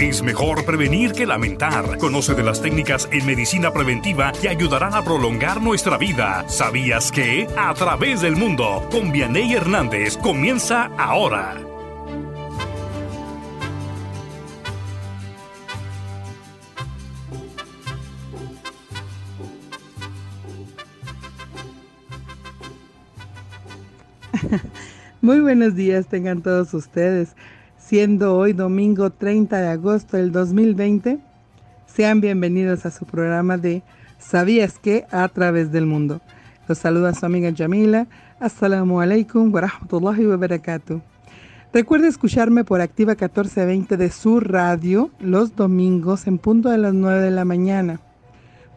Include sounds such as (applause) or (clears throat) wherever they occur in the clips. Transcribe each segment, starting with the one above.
Es mejor prevenir que lamentar. Conoce de las técnicas en medicina preventiva que ayudarán a prolongar nuestra vida. ¿Sabías que? A través del mundo, con Vianey Hernández, comienza ahora. (laughs) Muy buenos días tengan todos ustedes. Siendo hoy domingo 30 de agosto del 2020, sean bienvenidos a su programa de ¿Sabías que? a través del mundo. Los saluda su amiga Jamila. Assalamu alaikum wa rahmatullahi wa. Recuerde escucharme por Activa 1420 de su radio los domingos en punto de las 9 de la mañana.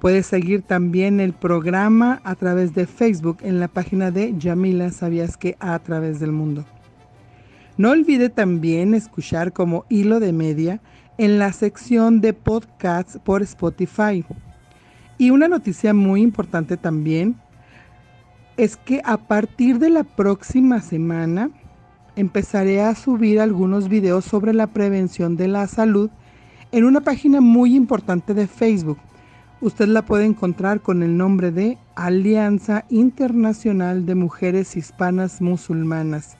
Puedes seguir también el programa a través de Facebook en la página de Yamila Sabías que a través del mundo. No olvide también escuchar como hilo de media en la sección de podcasts por Spotify. Y una noticia muy importante también es que a partir de la próxima semana empezaré a subir algunos videos sobre la prevención de la salud en una página muy importante de Facebook Usted la puede encontrar con el nombre de Alianza Internacional de Mujeres Hispanas Musulmanas.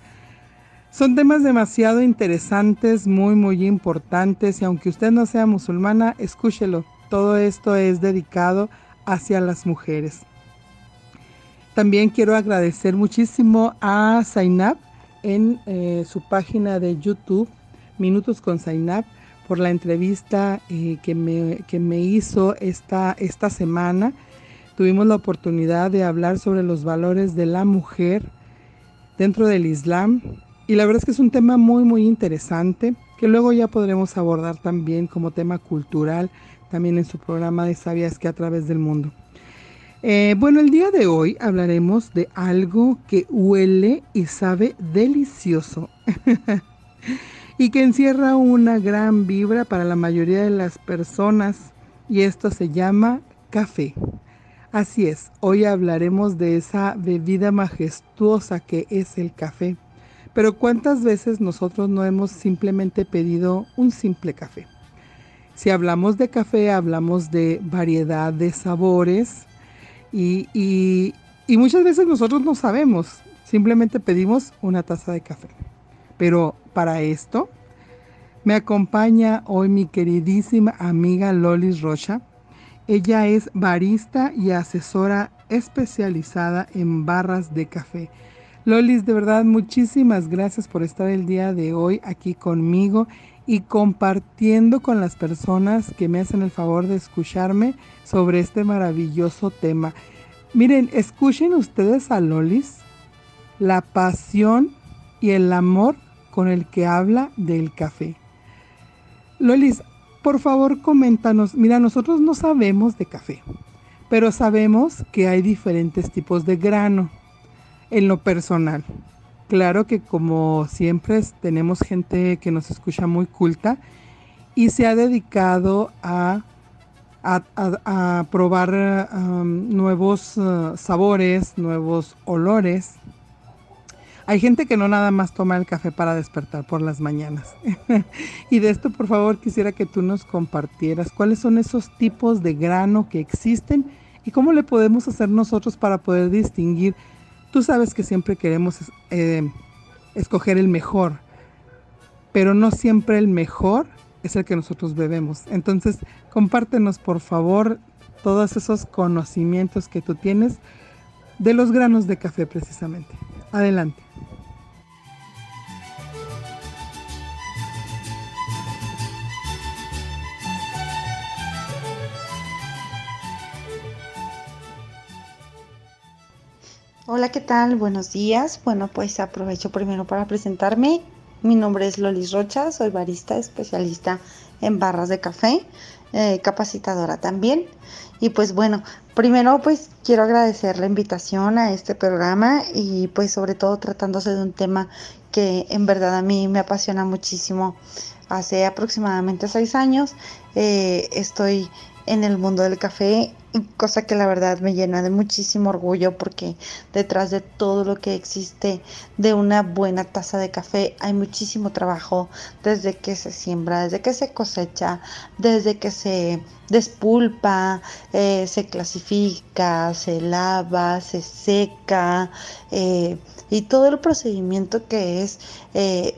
Son temas demasiado interesantes, muy, muy importantes y aunque usted no sea musulmana, escúchelo. Todo esto es dedicado hacia las mujeres. También quiero agradecer muchísimo a Zainab en eh, su página de YouTube, Minutos con Zainab por la entrevista eh, que, me, que, me, hizo esta, esta semana. Tuvimos la oportunidad de hablar sobre los valores de la mujer dentro del Islam y la verdad es que es un tema muy muy interesante que luego ya podremos abordar también como tema cultural también en su programa de Sabias que a través del mundo. Eh, bueno, el día de hoy hablaremos de algo que huele y sabe delicioso. (laughs) y que encierra una gran vibra para la mayoría de las personas y esto se llama café. Así es, hoy hablaremos de esa bebida majestuosa que es el café. Pero ¿cuántas veces nosotros no hemos simplemente pedido un simple café? Si hablamos de café, hablamos de variedad de sabores y, muchas veces nosotros no sabemos, simplemente pedimos una taza de café. Pero para esto me acompaña hoy mi queridísima amiga Lolis Rocha. Ella es barista y asesora especializada en barras de café. Lolis, de verdad, muchísimas gracias por estar el día de hoy aquí conmigo y compartiendo con las personas que me hacen el favor de escucharme sobre este maravilloso tema. Miren, escuchen ustedes a Lolis la pasión y el amor con el que habla del café. Lolis, por favor, coméntanos. Mira, nosotros no sabemos de café, pero sabemos que hay diferentes tipos de grano en lo personal. Claro que como siempre tenemos gente que nos escucha muy culta y se ha dedicado a, probar nuevos uh, sabores, nuevos olores hay gente que no nada más toma el café para despertar por las mañanas. (laughs) y de esto, por favor, quisiera que tú nos compartieras cuáles son esos tipos de grano que existen y cómo le podemos hacer nosotros para poder distinguir. Tú sabes que siempre queremos eh, escoger el mejor, pero no siempre el mejor es el que nosotros bebemos. Entonces, compártenos, por favor, todos esos conocimientos que tú tienes de los granos de café precisamente. Adelante. Hola, ¿qué tal? Buenos días. Bueno, pues aprovecho primero para presentarme. Mi nombre es Lolis Rocha, soy barista especialista en barras de café, eh, capacitadora también. Y pues bueno, primero pues quiero agradecer la invitación a este programa y pues sobre todo tratándose de un tema que en verdad a mí me apasiona muchísimo. Hace aproximadamente seis años eh, estoy en el mundo del café cosa que la verdad me llena de muchísimo orgullo porque detrás de todo lo que existe de una buena taza de café hay muchísimo trabajo desde que se siembra, desde que se cosecha, desde que se despulpa, eh, se clasifica, se lava, se seca eh, y todo el procedimiento que es eh,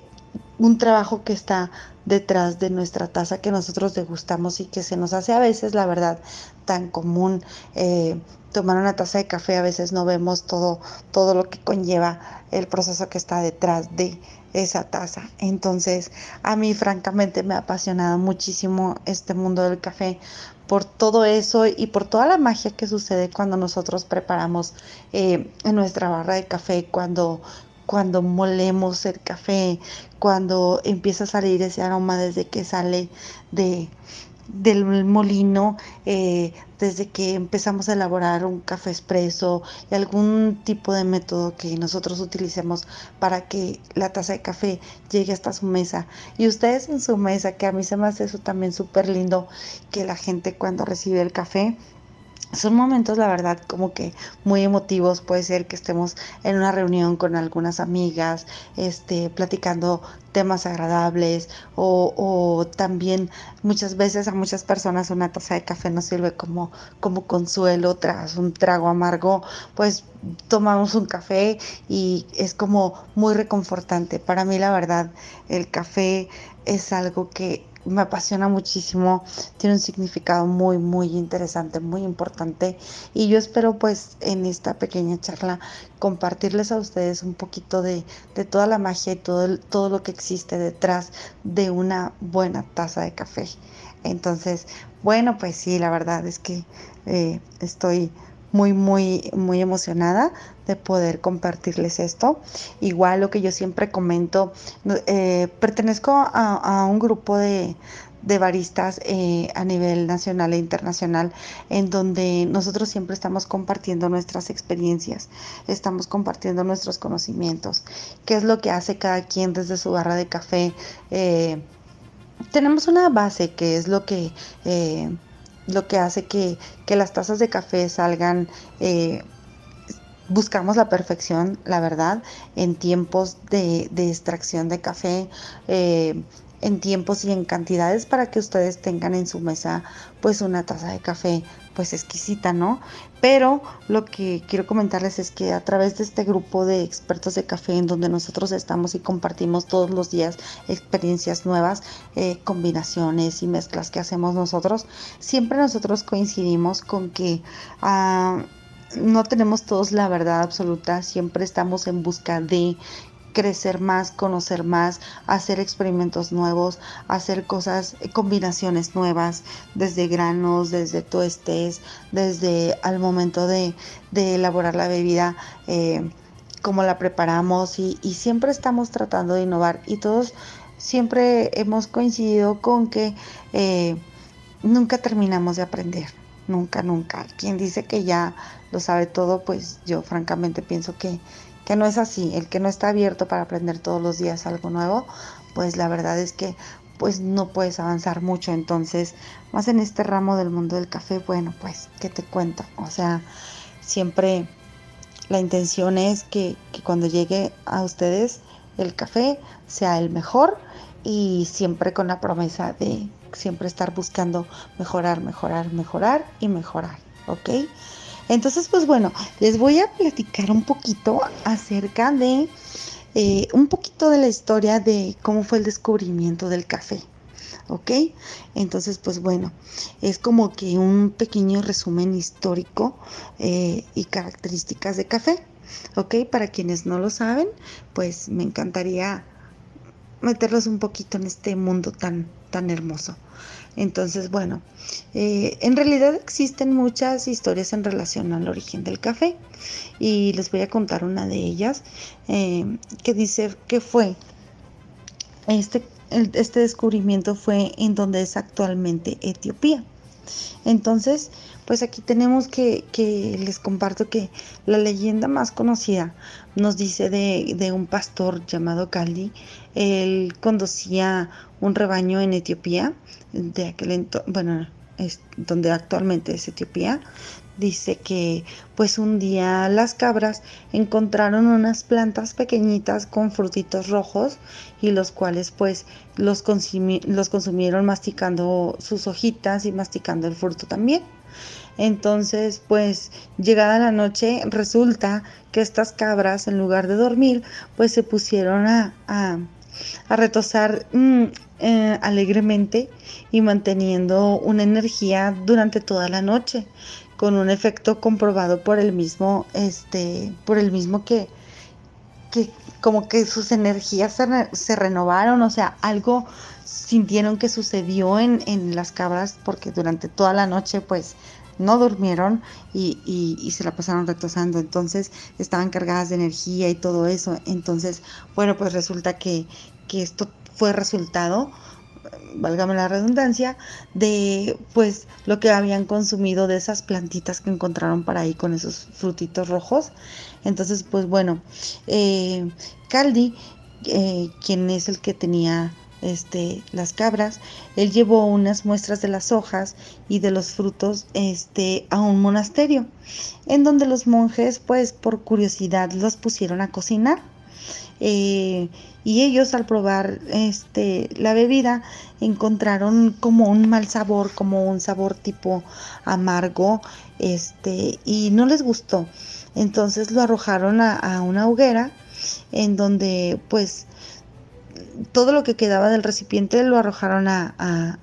un trabajo que está detrás de nuestra taza que nosotros degustamos y que se nos hace a veces, la verdad, tan común eh, tomar una taza de café, a veces no vemos todo, todo lo que conlleva el proceso que está detrás de esa taza. Entonces, a mí francamente me ha apasionado muchísimo este mundo del café por todo eso y por toda la magia que sucede cuando nosotros preparamos eh, nuestra barra de café, cuando cuando molemos el café, cuando empieza a salir ese aroma desde que sale de, del molino, eh, desde que empezamos a elaborar un café expreso y algún tipo de método que nosotros utilicemos para que la taza de café llegue hasta su mesa. Y ustedes en su mesa, que a mí se me hace eso también súper lindo, que la gente cuando recibe el café son momentos, la verdad, como que muy emotivos. Puede ser que estemos en una reunión con algunas amigas, este, platicando temas agradables o, también muchas veces a muchas personas una taza de café nos sirve como, como consuelo tras un trago amargo, pues tomamos un café y es como muy reconfortante. Para mí, la verdad, el café es algo que me apasiona muchísimo, tiene un significado muy, muy interesante, muy importante y yo espero pues en esta pequeña charla compartirles a ustedes un poquito de, toda la magia y todo, todo lo que existe detrás de una buena taza de café. Entonces, bueno, pues sí, la verdad es que eh, estoy muy, muy, muy emocionada de poder compartirles esto. Igual lo que yo siempre comento, eh, pertenezco a, un grupo de, baristas eh, a nivel nacional e internacional, en donde nosotros siempre estamos compartiendo nuestras experiencias, estamos compartiendo nuestros conocimientos, qué es lo que hace cada quien desde su barra de café. Eh, tenemos una base que es lo que lo que hace que, las tazas de café salgan, eh, buscamos la perfección, la verdad, en tiempos de, extracción de café. Eh, en tiempos y en cantidades para que ustedes tengan en su mesa pues una taza de café pues exquisita, ¿no? Pero lo que quiero comentarles es que a través de este grupo de expertos de café en donde nosotros estamos y compartimos todos los días experiencias nuevas, eh, combinaciones y mezclas que hacemos nosotros, siempre nosotros coincidimos con que... Ah, no tenemos todos la verdad absoluta, siempre estamos en busca de crecer más, conocer más, hacer experimentos nuevos, hacer cosas, eh, combinaciones nuevas, desde granos, desde tuestes, desde al momento de, elaborar la bebida, eh, cómo la preparamos y, siempre estamos tratando de innovar y todos siempre hemos coincidido con que eh, nunca terminamos de aprender. Nunca, nunca. Quien dice que ya lo sabe todo, pues yo francamente pienso que, que no es así, el que no está abierto para aprender todos los días algo nuevo, pues la verdad es que pues no puedes avanzar mucho. Entonces, más en este ramo del mundo del café, bueno, pues, ¿qué te cuento? O sea, siempre la intención es que, que cuando llegue a ustedes el café sea el mejor y siempre con la promesa de siempre estar buscando mejorar, mejorar, mejorar y mejorar, ¿ok? Entonces, pues bueno, les voy a platicar un poquito acerca de eh, un poquito de la historia de cómo fue el descubrimiento del café. ¿Ok? Entonces, pues bueno, es como que un pequeño resumen histórico eh, y características de café. ¿Ok? Para quienes no lo saben, pues me encantaría meterlos un poquito en este mundo tan, tan hermoso. Entonces, bueno, eh, en realidad existen muchas historias en relación al origen del café y les voy a contar una de ellas eh, que dice que fue este, este descubrimiento fue en donde es actualmente Etiopía. Entonces, pues aquí tenemos que, que, les comparto que la leyenda más conocida nos dice de, de un pastor llamado Caldi. Él conducía un rebaño en Etiopía de aquel entonces, bueno, donde actualmente es Etiopía, dice que pues un día las cabras encontraron unas plantas pequeñitas con frutitos rojos y los cuales pues los, los consumieron masticando sus hojitas y masticando el fruto también. Entonces, pues llegada la noche, resulta que estas cabras, en lugar de dormir, pues se pusieron a, a, retosar mm, eh, alegremente y manteniendo una energía durante toda la noche con un efecto comprobado por el mismo, este, por el mismo que, que como que sus energías se, renovaron, o sea, algo sintieron que sucedió en, en, las cabras porque durante toda la noche pues no durmieron y, y, se la pasaron retosando, entonces estaban cargadas de energía y todo eso, entonces bueno pues resulta que, que esto fue resultado válgame la redundancia, de pues lo que habían consumido de esas plantitas que encontraron por ahí con esos frutitos rojos. Entonces, pues bueno, eh, Caldi, eh, quien es el que tenía este, las cabras, él llevó unas muestras de las hojas y de los frutos este, a un monasterio, en donde los monjes, pues por curiosidad, los pusieron a cocinar. Eh, y ellos al probar este la bebida encontraron como un mal sabor, como un sabor tipo amargo, este, y no les gustó. Entonces lo arrojaron a, una hoguera en donde pues todo lo que quedaba del recipiente lo arrojaron a,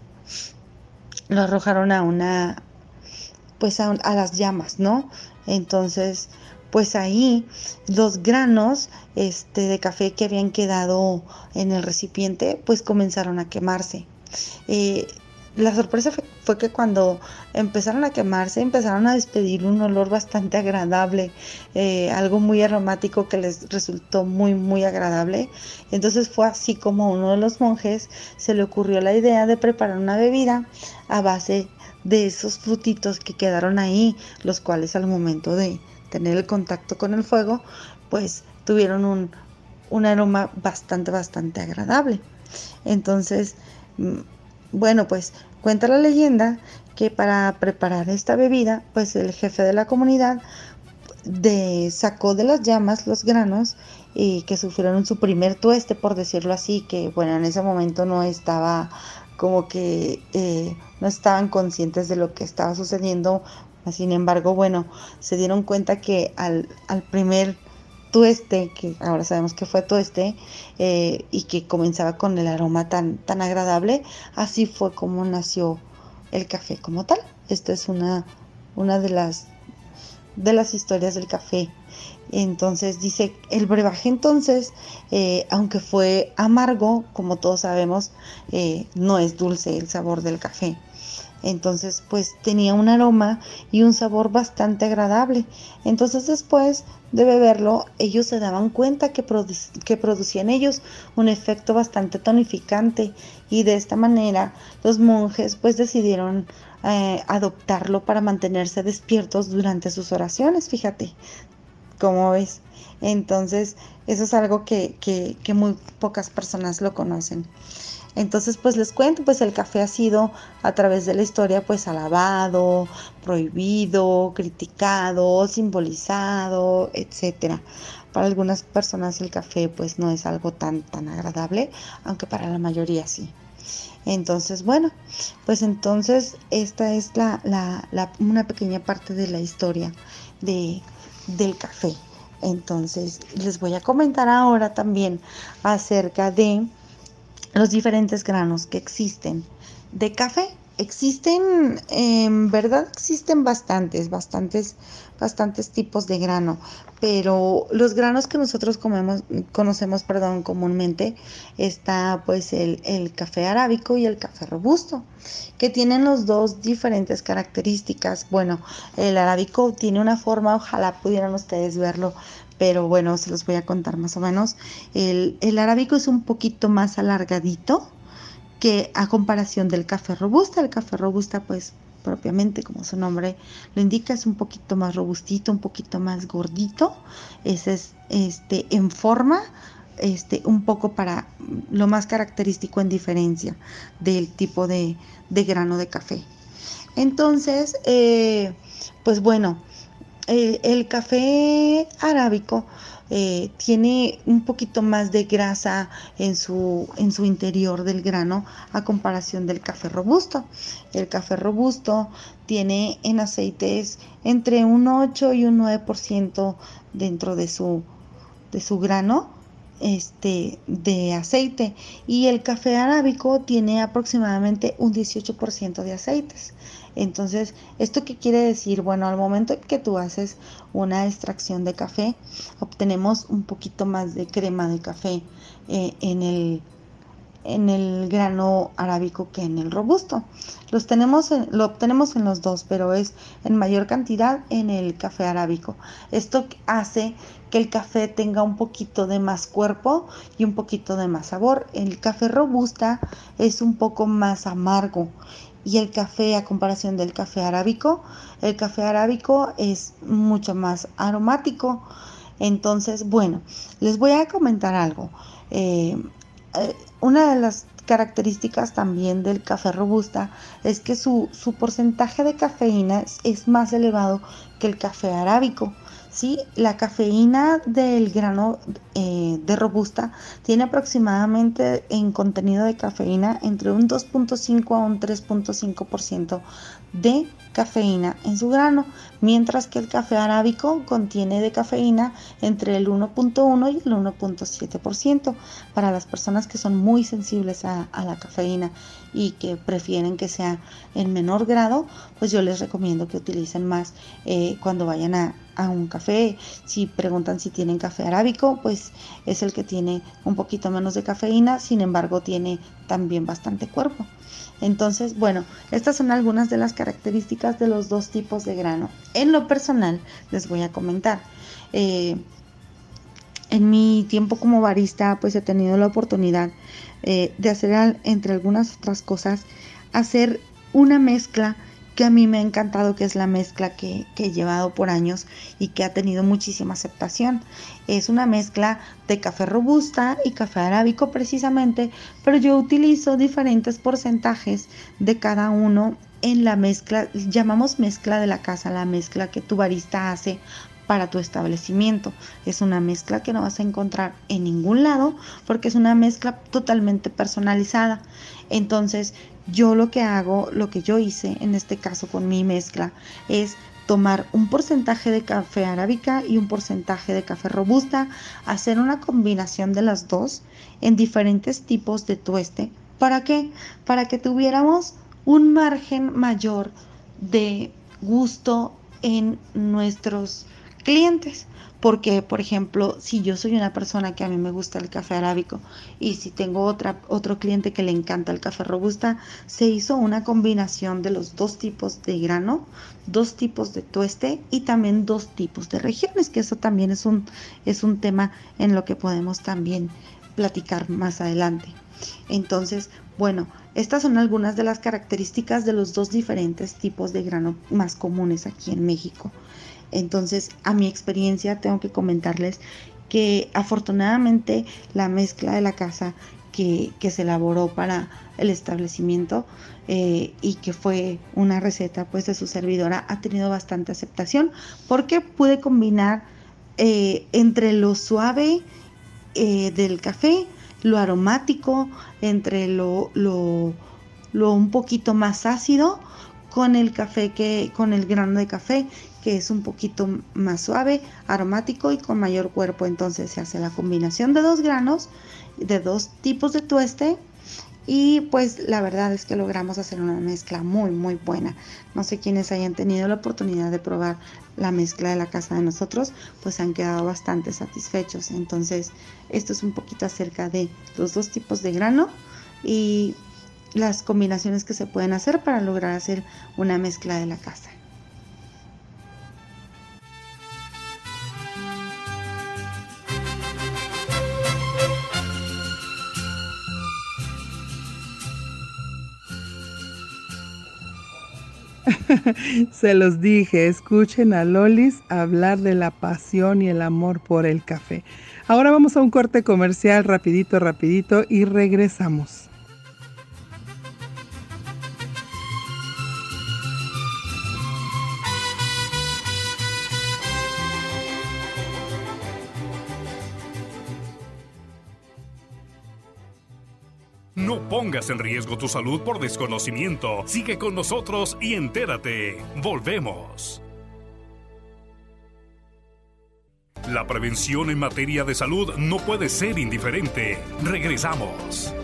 lo arrojaron a una pues a, a, las llamas, ¿no? Entonces pues ahí los granos este, de café que habían quedado en el recipiente, pues comenzaron a quemarse. Eh, la sorpresa fue, que cuando empezaron a quemarse, empezaron a despedir un olor bastante agradable, eh, algo muy aromático que les resultó muy, muy agradable. Entonces fue así como a uno de los monjes se le ocurrió la idea de preparar una bebida a base de esos frutitos que quedaron ahí, los cuales al momento de, tener el contacto con el fuego, pues tuvieron un, un aroma bastante, bastante agradable. Entonces, mm, bueno, pues cuenta la leyenda que para preparar esta bebida, pues el jefe de la comunidad de, sacó de las llamas los granos y que sufrieron su primer tueste, por decirlo así, que bueno, en ese momento no estaba como que eh, no estaban conscientes de lo que estaba sucediendo. Sin embargo, bueno, se dieron cuenta que al, primer tueste, que ahora sabemos que fue tueste, eh, y que comenzaba con el aroma tan, tan agradable, así fue como nació el café como tal. Esta es una, una de, las, de las historias del café. Entonces dice, el brebaje entonces, eh, aunque fue amargo, como todos sabemos, eh, no es dulce el sabor del café. Entonces, pues tenía un aroma y un sabor bastante agradable. Entonces, después de beberlo, ellos se daban cuenta que, que producían ellos un efecto bastante tonificante y de esta manera los monjes pues decidieron eh, adoptarlo para mantenerse despiertos durante sus oraciones, fíjate, ¿cómo ves? Entonces, eso es algo que, que muy pocas personas lo conocen. Entonces, pues les cuento, pues el café ha sido a través de la historia, pues alabado, prohibido, criticado, simbolizado, etcétera. Para algunas personas el café, pues no es algo tan tan agradable, aunque para la mayoría sí. Entonces, bueno, pues entonces esta es la, la, una pequeña parte de la historia de, del café. Entonces, les voy a comentar ahora también acerca de los diferentes granos que existen de café. Existen, en verdad existen bastantes, bastantes, bastantes tipos de grano, pero los granos que nosotros comemos, conocemos, perdón, comúnmente está pues el, el café arábico y el café robusto, que tienen los dos diferentes características. Bueno, el arábico tiene una forma, ojalá pudieran ustedes verlo pero bueno, se los voy a contar más o menos. El, arábico es un poquito más alargadito que a comparación del café robusta. El café robusta, pues propiamente como su nombre lo indica, es un poquito más robustito, un poquito más gordito. Ese es este en forma, este, un poco para lo más característico en diferencia del tipo de, de grano de café. Entonces, eh, pues bueno, el café arábico eh, tiene un poquito más de grasa en su, en su interior del grano a comparación del café robusto. El café robusto tiene en aceites entre un 8 y un 9% dentro de su, de su grano este, de aceite y el café arábico tiene aproximadamente un 18% de aceites. Entonces, ¿esto qué quiere decir? Bueno, al momento que tú haces una extracción de café, obtenemos un poquito más de crema de café eh, en, el, en el grano arábico que en el robusto. Los tenemos lo obtenemos en los dos, pero es en mayor cantidad en el café arábico. Esto hace que el café tenga un poquito de más cuerpo y un poquito de más sabor. El café robusta es un poco más amargo y el café a comparación del café arábico, el café arábico es mucho más aromático. Entonces, bueno, les voy a comentar algo. Eh, eh, una de las características también del café robusta es que su, su porcentaje de cafeína es más elevado que el café arábico. ¿Sí? La cafeína del grano eh, de robusta tiene aproximadamente en contenido de cafeína entre un 2.5 a un 3.5% de cafeína en su grano, mientras que el café arábico contiene de cafeína entre el 1.1 y el 1.7% para las personas que son muy sensibles a, la cafeína y que prefieren que sea en menor grado, pues yo les recomiendo que utilicen más eh, cuando vayan a, a un café. Si preguntan si tienen café arábico, pues es el que tiene un poquito menos de cafeína, sin embargo tiene también bastante cuerpo. Entonces, bueno, estas son algunas de las características de los dos tipos de grano. En lo personal, les voy a comentar. Eh, en mi tiempo como barista, pues he tenido la oportunidad eh, de hacer, entre algunas otras cosas, hacer una mezcla que a mí me ha encantado, que es la mezcla que, he llevado por años y que ha tenido muchísima aceptación. Es una mezcla de café robusta y café arábico precisamente, pero yo utilizo diferentes porcentajes de cada uno en la mezcla, llamamos mezcla de la casa, la mezcla que tu barista hace para tu establecimiento. Es una mezcla que no vas a encontrar en ningún lado porque es una mezcla totalmente personalizada. Entonces, yo lo que hago, lo que yo hice en este caso con mi mezcla es tomar un porcentaje de café arábica y un porcentaje de café robusta, hacer una combinación de las dos en diferentes tipos de tueste. ¿Para qué? Para que tuviéramos un margen mayor de gusto en nuestros clientes. Porque, por ejemplo, si yo soy una persona que a mí me gusta el café arábico y si tengo otra, otro cliente que le encanta el café robusta, se hizo una combinación de los dos tipos de grano, dos tipos de tueste y también dos tipos de regiones, que eso también es un, es un tema en lo que podemos también platicar más adelante. Entonces, bueno, estas son algunas de las características de los dos diferentes tipos de grano más comunes aquí en México. Entonces, a mi experiencia, tengo que comentarles que afortunadamente la mezcla de la casa que, se elaboró para el establecimiento eh, y que fue una receta pues de su servidora ha tenido bastante aceptación porque pude combinar eh, entre lo suave eh, del café, lo aromático, entre lo, lo, lo un poquito más ácido con el café que con el grano de café que es un poquito más suave, aromático y con mayor cuerpo. Entonces se hace la combinación de dos granos, de dos tipos de tueste y pues la verdad es que logramos hacer una mezcla muy muy buena. No sé quiénes hayan tenido la oportunidad de probar la mezcla de la casa de nosotros, pues han quedado bastante satisfechos. Entonces esto es un poquito acerca de los dos tipos de grano y las combinaciones que se pueden hacer para lograr hacer una mezcla de la casa. (laughs) Se los dije, escuchen a Lolis hablar de la pasión y el amor por el café. Ahora vamos a un corte comercial rapidito, rapidito y regresamos. Pongas en riesgo tu salud por desconocimiento. Sigue con nosotros y entérate. Volvemos. La prevención en materia de salud no puede ser indiferente. Regresamos.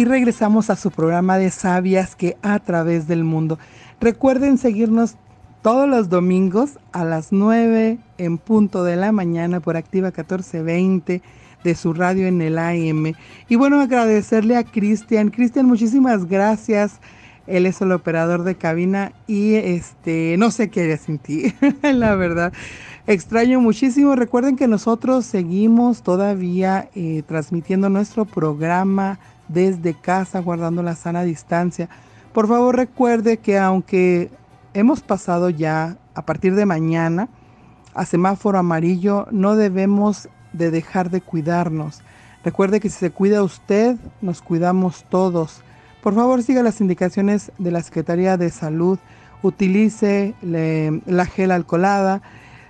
Y regresamos a su programa de Sabias que a través del mundo. Recuerden seguirnos todos los domingos a las 9 en punto de la mañana por Activa 1420 de su radio en el AM. Y bueno, agradecerle a Cristian. Cristian, muchísimas gracias. Él es el operador de cabina y este no sé qué haría sin ti, (laughs) la verdad. Extraño muchísimo. Recuerden que nosotros seguimos todavía eh, transmitiendo nuestro programa desde casa guardando la sana distancia. Por favor recuerde que aunque hemos pasado ya a partir de mañana a semáforo amarillo, no debemos de dejar de cuidarnos. Recuerde que si se cuida usted, nos cuidamos todos. Por favor siga las indicaciones de la Secretaría de Salud. Utilice la gel alcoholada.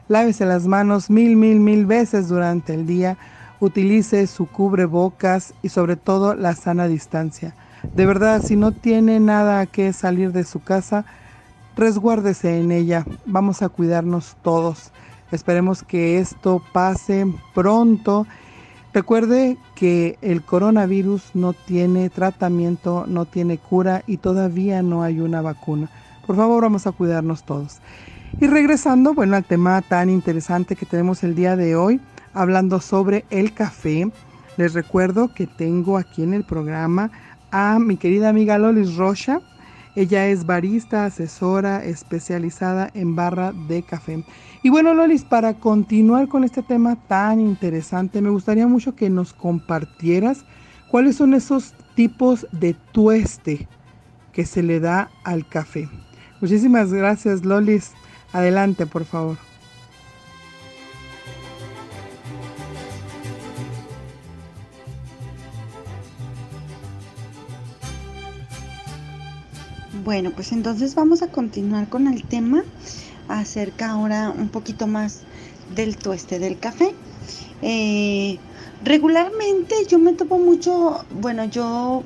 Lávese las manos mil, mil, mil veces durante el día utilice su cubrebocas y sobre todo la sana distancia. De verdad, si no tiene nada que salir de su casa, resguárdese en ella. Vamos a cuidarnos todos. Esperemos que esto pase pronto. Recuerde que el coronavirus no tiene tratamiento, no tiene cura y todavía no hay una vacuna. Por favor, vamos a cuidarnos todos. Y regresando, bueno, al tema tan interesante que tenemos el día de hoy, hablando sobre el café. Les recuerdo que tengo aquí en el programa a mi querida amiga Lolis Rocha. Ella es barista, asesora especializada en barra de café. Y bueno, Lolis, para continuar con este tema tan interesante, me gustaría mucho que nos compartieras cuáles son esos tipos de tueste que se le da al café. Muchísimas gracias, Lolis. Adelante, por favor. Bueno, pues entonces vamos a continuar con el tema acerca ahora un poquito más del tueste del café. Eh, regularmente yo me topo mucho, bueno, yo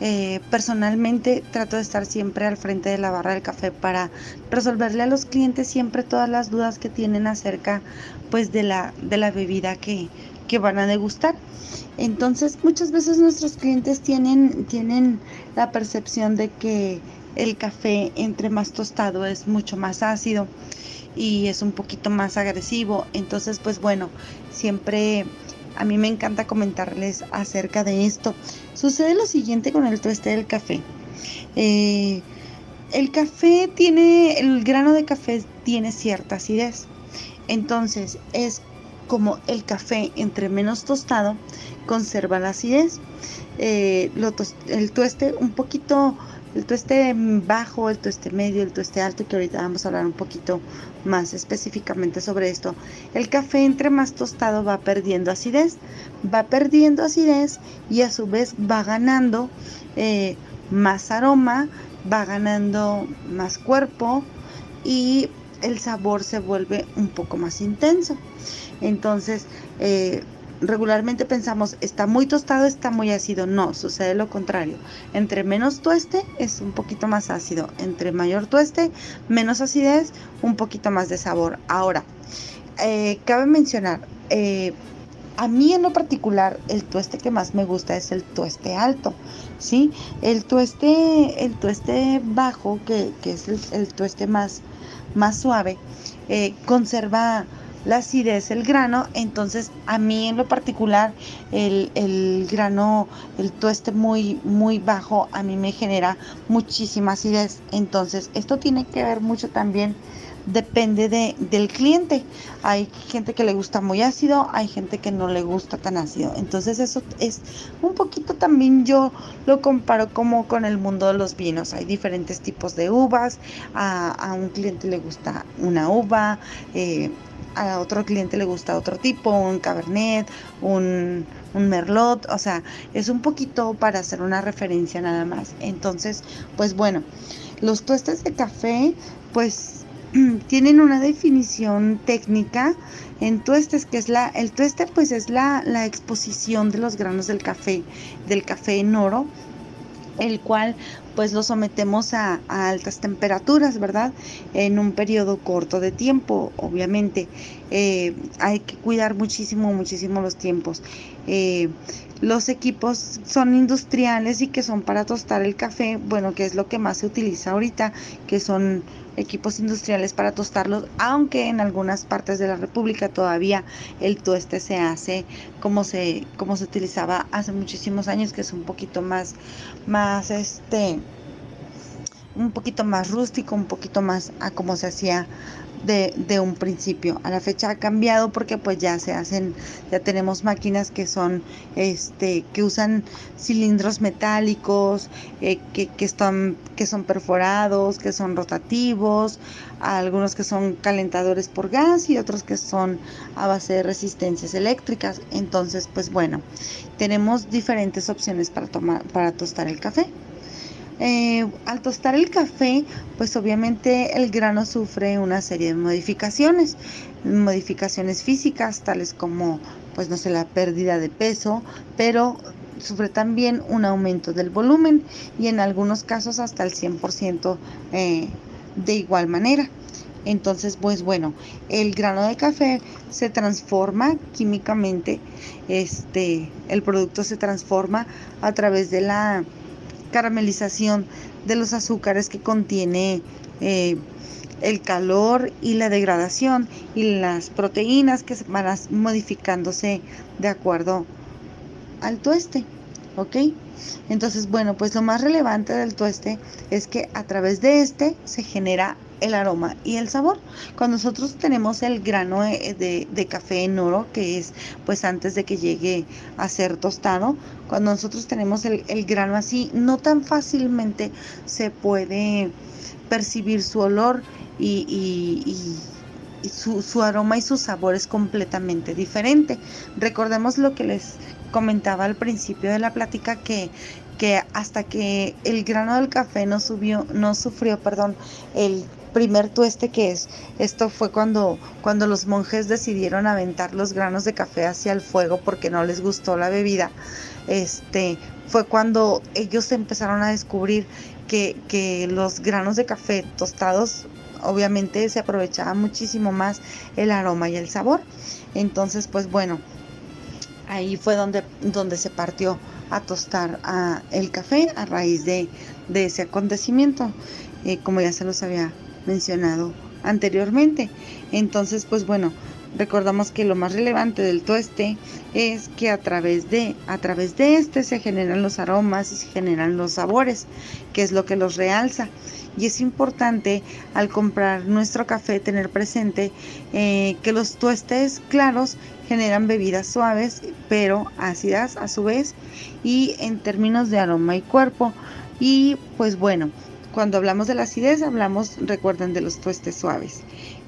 eh, personalmente trato de estar siempre al frente de la barra del café para resolverle a los clientes siempre todas las dudas que tienen acerca pues de la, de la bebida que, que van a degustar. Entonces muchas veces nuestros clientes tienen, tienen la percepción de que el café entre más tostado es mucho más ácido y es un poquito más agresivo. Entonces, pues bueno, siempre a mí me encanta comentarles acerca de esto. Sucede lo siguiente con el tueste del café. Eh, el café tiene, el grano de café tiene cierta acidez. Entonces, es como el café entre menos tostado conserva la acidez. Eh, el tueste un poquito el tueste bajo, el tueste medio, el tueste alto, que ahorita vamos a hablar un poquito más específicamente sobre esto. El café entre más tostado va perdiendo acidez, va perdiendo acidez y a su vez va ganando eh, más aroma, va ganando más cuerpo y el sabor se vuelve un poco más intenso. Entonces, eh, regularmente pensamos, está muy tostado, está muy ácido. No, sucede lo contrario. Entre menos tueste es un poquito más ácido. Entre mayor tueste, menos acidez, un poquito más de sabor. Ahora, eh, cabe mencionar, eh, a mí en lo particular, el tueste que más me gusta es el tueste alto, ¿sí? El tueste, el tueste bajo, que, es el, tueste más, más suave, conserva la acidez el grano, entonces a mí en lo particular el, grano, el tueste muy, muy bajo, a mí me genera muchísima acidez. Entonces esto tiene que ver mucho también, depende de, del cliente. Hay gente que le gusta muy ácido, hay gente que no le gusta tan ácido. Entonces eso es un poquito también yo lo comparo como con el mundo de los vinos. Hay diferentes tipos de uvas, a, un cliente le gusta una uva. Eh, a otro cliente le gusta otro tipo, un cabernet, un, un merlot, o sea, es un poquito para hacer una referencia nada más. Entonces, pues bueno, los tuestes de café, pues (clears throat) tienen una definición técnica en tuestes, que es la, el tueste pues es la, la exposición de los granos del café, del café en oro, el cual pues lo sometemos a, altas temperaturas, ¿verdad? En un periodo corto de tiempo, obviamente. Eh, hay que cuidar muchísimo, muchísimo los tiempos. Eh, los equipos son industriales y que son para tostar el café, bueno, que es lo que más se utiliza ahorita, que son equipos industriales para tostarlos, aunque en algunas partes de la República todavía el tueste se hace como se, como se utilizaba hace muchísimos años, que es un poquito más, más este, un poquito más rústico, un poquito más a como se hacía de, un principio. A la fecha ha cambiado porque pues ya se hacen, ya tenemos máquinas que son, este, que usan cilindros metálicos, eh, que, que, están, que son perforados, que son rotativos, algunos que son calentadores por gas y otros que son a base de resistencias eléctricas. Entonces, pues bueno, tenemos diferentes opciones para tomar, para tostar el café. Eh, al tostar el café, pues obviamente el grano sufre una serie de modificaciones, modificaciones físicas, tales como, pues no sé, la pérdida de peso, pero sufre también un aumento del volumen y en algunos casos hasta el 100% eh, de igual manera. Entonces, pues bueno, el grano de café se transforma químicamente, este, el producto se transforma a través de la caramelización de los azúcares que contiene eh, el calor y la degradación y las proteínas que van modificándose de acuerdo al tueste. ¿Ok? Entonces, bueno, pues lo más relevante del tueste es que a través de este se genera el aroma y el sabor. Cuando nosotros tenemos el grano de, café en oro, que es pues antes de que llegue a ser tostado, cuando nosotros tenemos el, grano así, no tan fácilmente se puede percibir su olor y, su, su, aroma y su sabor es completamente diferente. Recordemos lo que les comentaba al principio de la plática que, que hasta que el grano del café no subió, no sufrió, perdón, el primer tueste que es. Esto fue cuando, cuando los monjes decidieron aventar los granos de café hacia el fuego porque no les gustó la bebida. Este, fue cuando ellos empezaron a descubrir que, que los granos de café tostados obviamente se aprovechaba muchísimo más el aroma y el sabor. Entonces, pues bueno, ahí fue donde, donde se partió a tostar el café a raíz de, de ese acontecimiento, eh, como ya se los había mencionado anteriormente. Entonces, pues bueno, recordamos que lo más relevante del tueste es que a través de a través de este se generan los aromas y se generan los sabores, que es lo que los realza. Y es importante al comprar nuestro café tener presente eh, que los tuestes claros generan bebidas suaves pero ácidas a su vez y en términos de aroma y cuerpo. Y pues bueno, cuando hablamos de la acidez, hablamos, recuerden, de los tuestes suaves.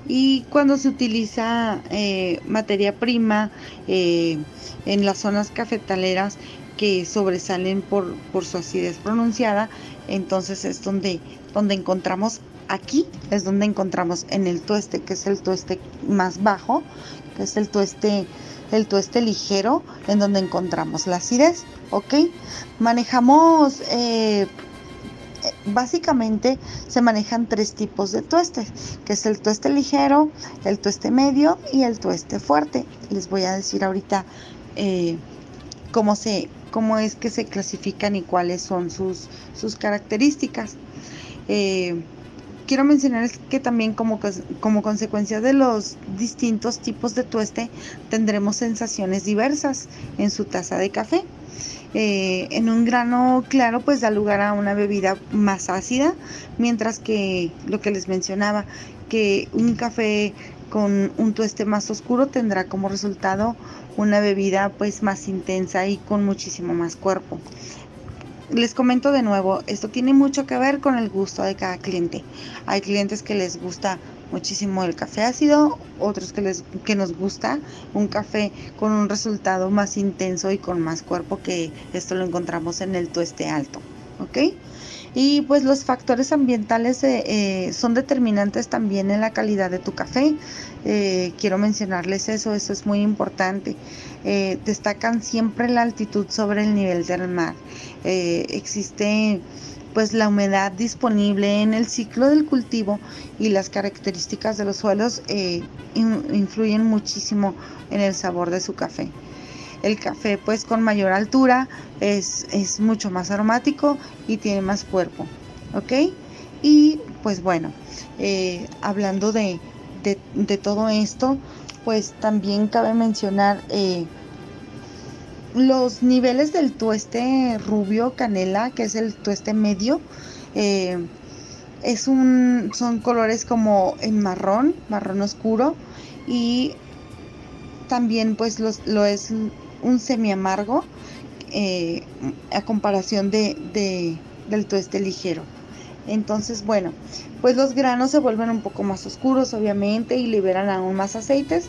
Y cuando se utiliza eh, materia prima eh, en las zonas cafetaleras que sobresalen por, por, su acidez pronunciada, entonces es donde, donde encontramos aquí, es donde encontramos en el tueste, que es el tueste más bajo, que es el tueste, el tueste ligero, en donde encontramos la acidez, ¿ok? Manejamos... Eh, básicamente se manejan tres tipos de tuestes, que es el tueste ligero, el tueste medio y el tueste fuerte. Les voy a decir ahorita eh, cómo, se, cómo es que se clasifican y cuáles son sus, sus características. Eh, quiero mencionar que también como, como consecuencia de los distintos tipos de tueste tendremos sensaciones diversas en su taza de café. Eh, en un grano claro pues da lugar a una bebida más ácida, mientras que lo que les mencionaba, que un café con un tueste más oscuro tendrá como resultado una bebida pues más intensa y con muchísimo más cuerpo. Les comento de nuevo, esto tiene mucho que ver con el gusto de cada cliente. Hay clientes que les gusta muchísimo el café ácido, otros que, les, que nos gusta un café con un resultado más intenso y con más cuerpo que esto lo encontramos en el tueste alto. ¿Ok? Y pues los factores ambientales eh, eh, son determinantes también en la calidad de tu café. Eh, quiero mencionarles eso, eso es muy importante. destacan siempre la altitud sobre el nivel del mar. existe pues la humedad disponible en el ciclo del cultivo y las características de los suelos influyen muchísimo en el sabor de su café. El café pues con mayor altura es, mucho más aromático y tiene más cuerpo. ¿Ok? Y pues bueno, eh, hablando de, todo esto, pues también cabe mencionar eh, los niveles del tueste rubio canela, que es el tueste medio. Eh, es un, son colores como en marrón, marrón oscuro y también pues lo es un semi amargo eh, a comparación de, del tueste ligero. Entonces, bueno, pues los granos se vuelven un poco más oscuros, obviamente, y liberan aún más aceites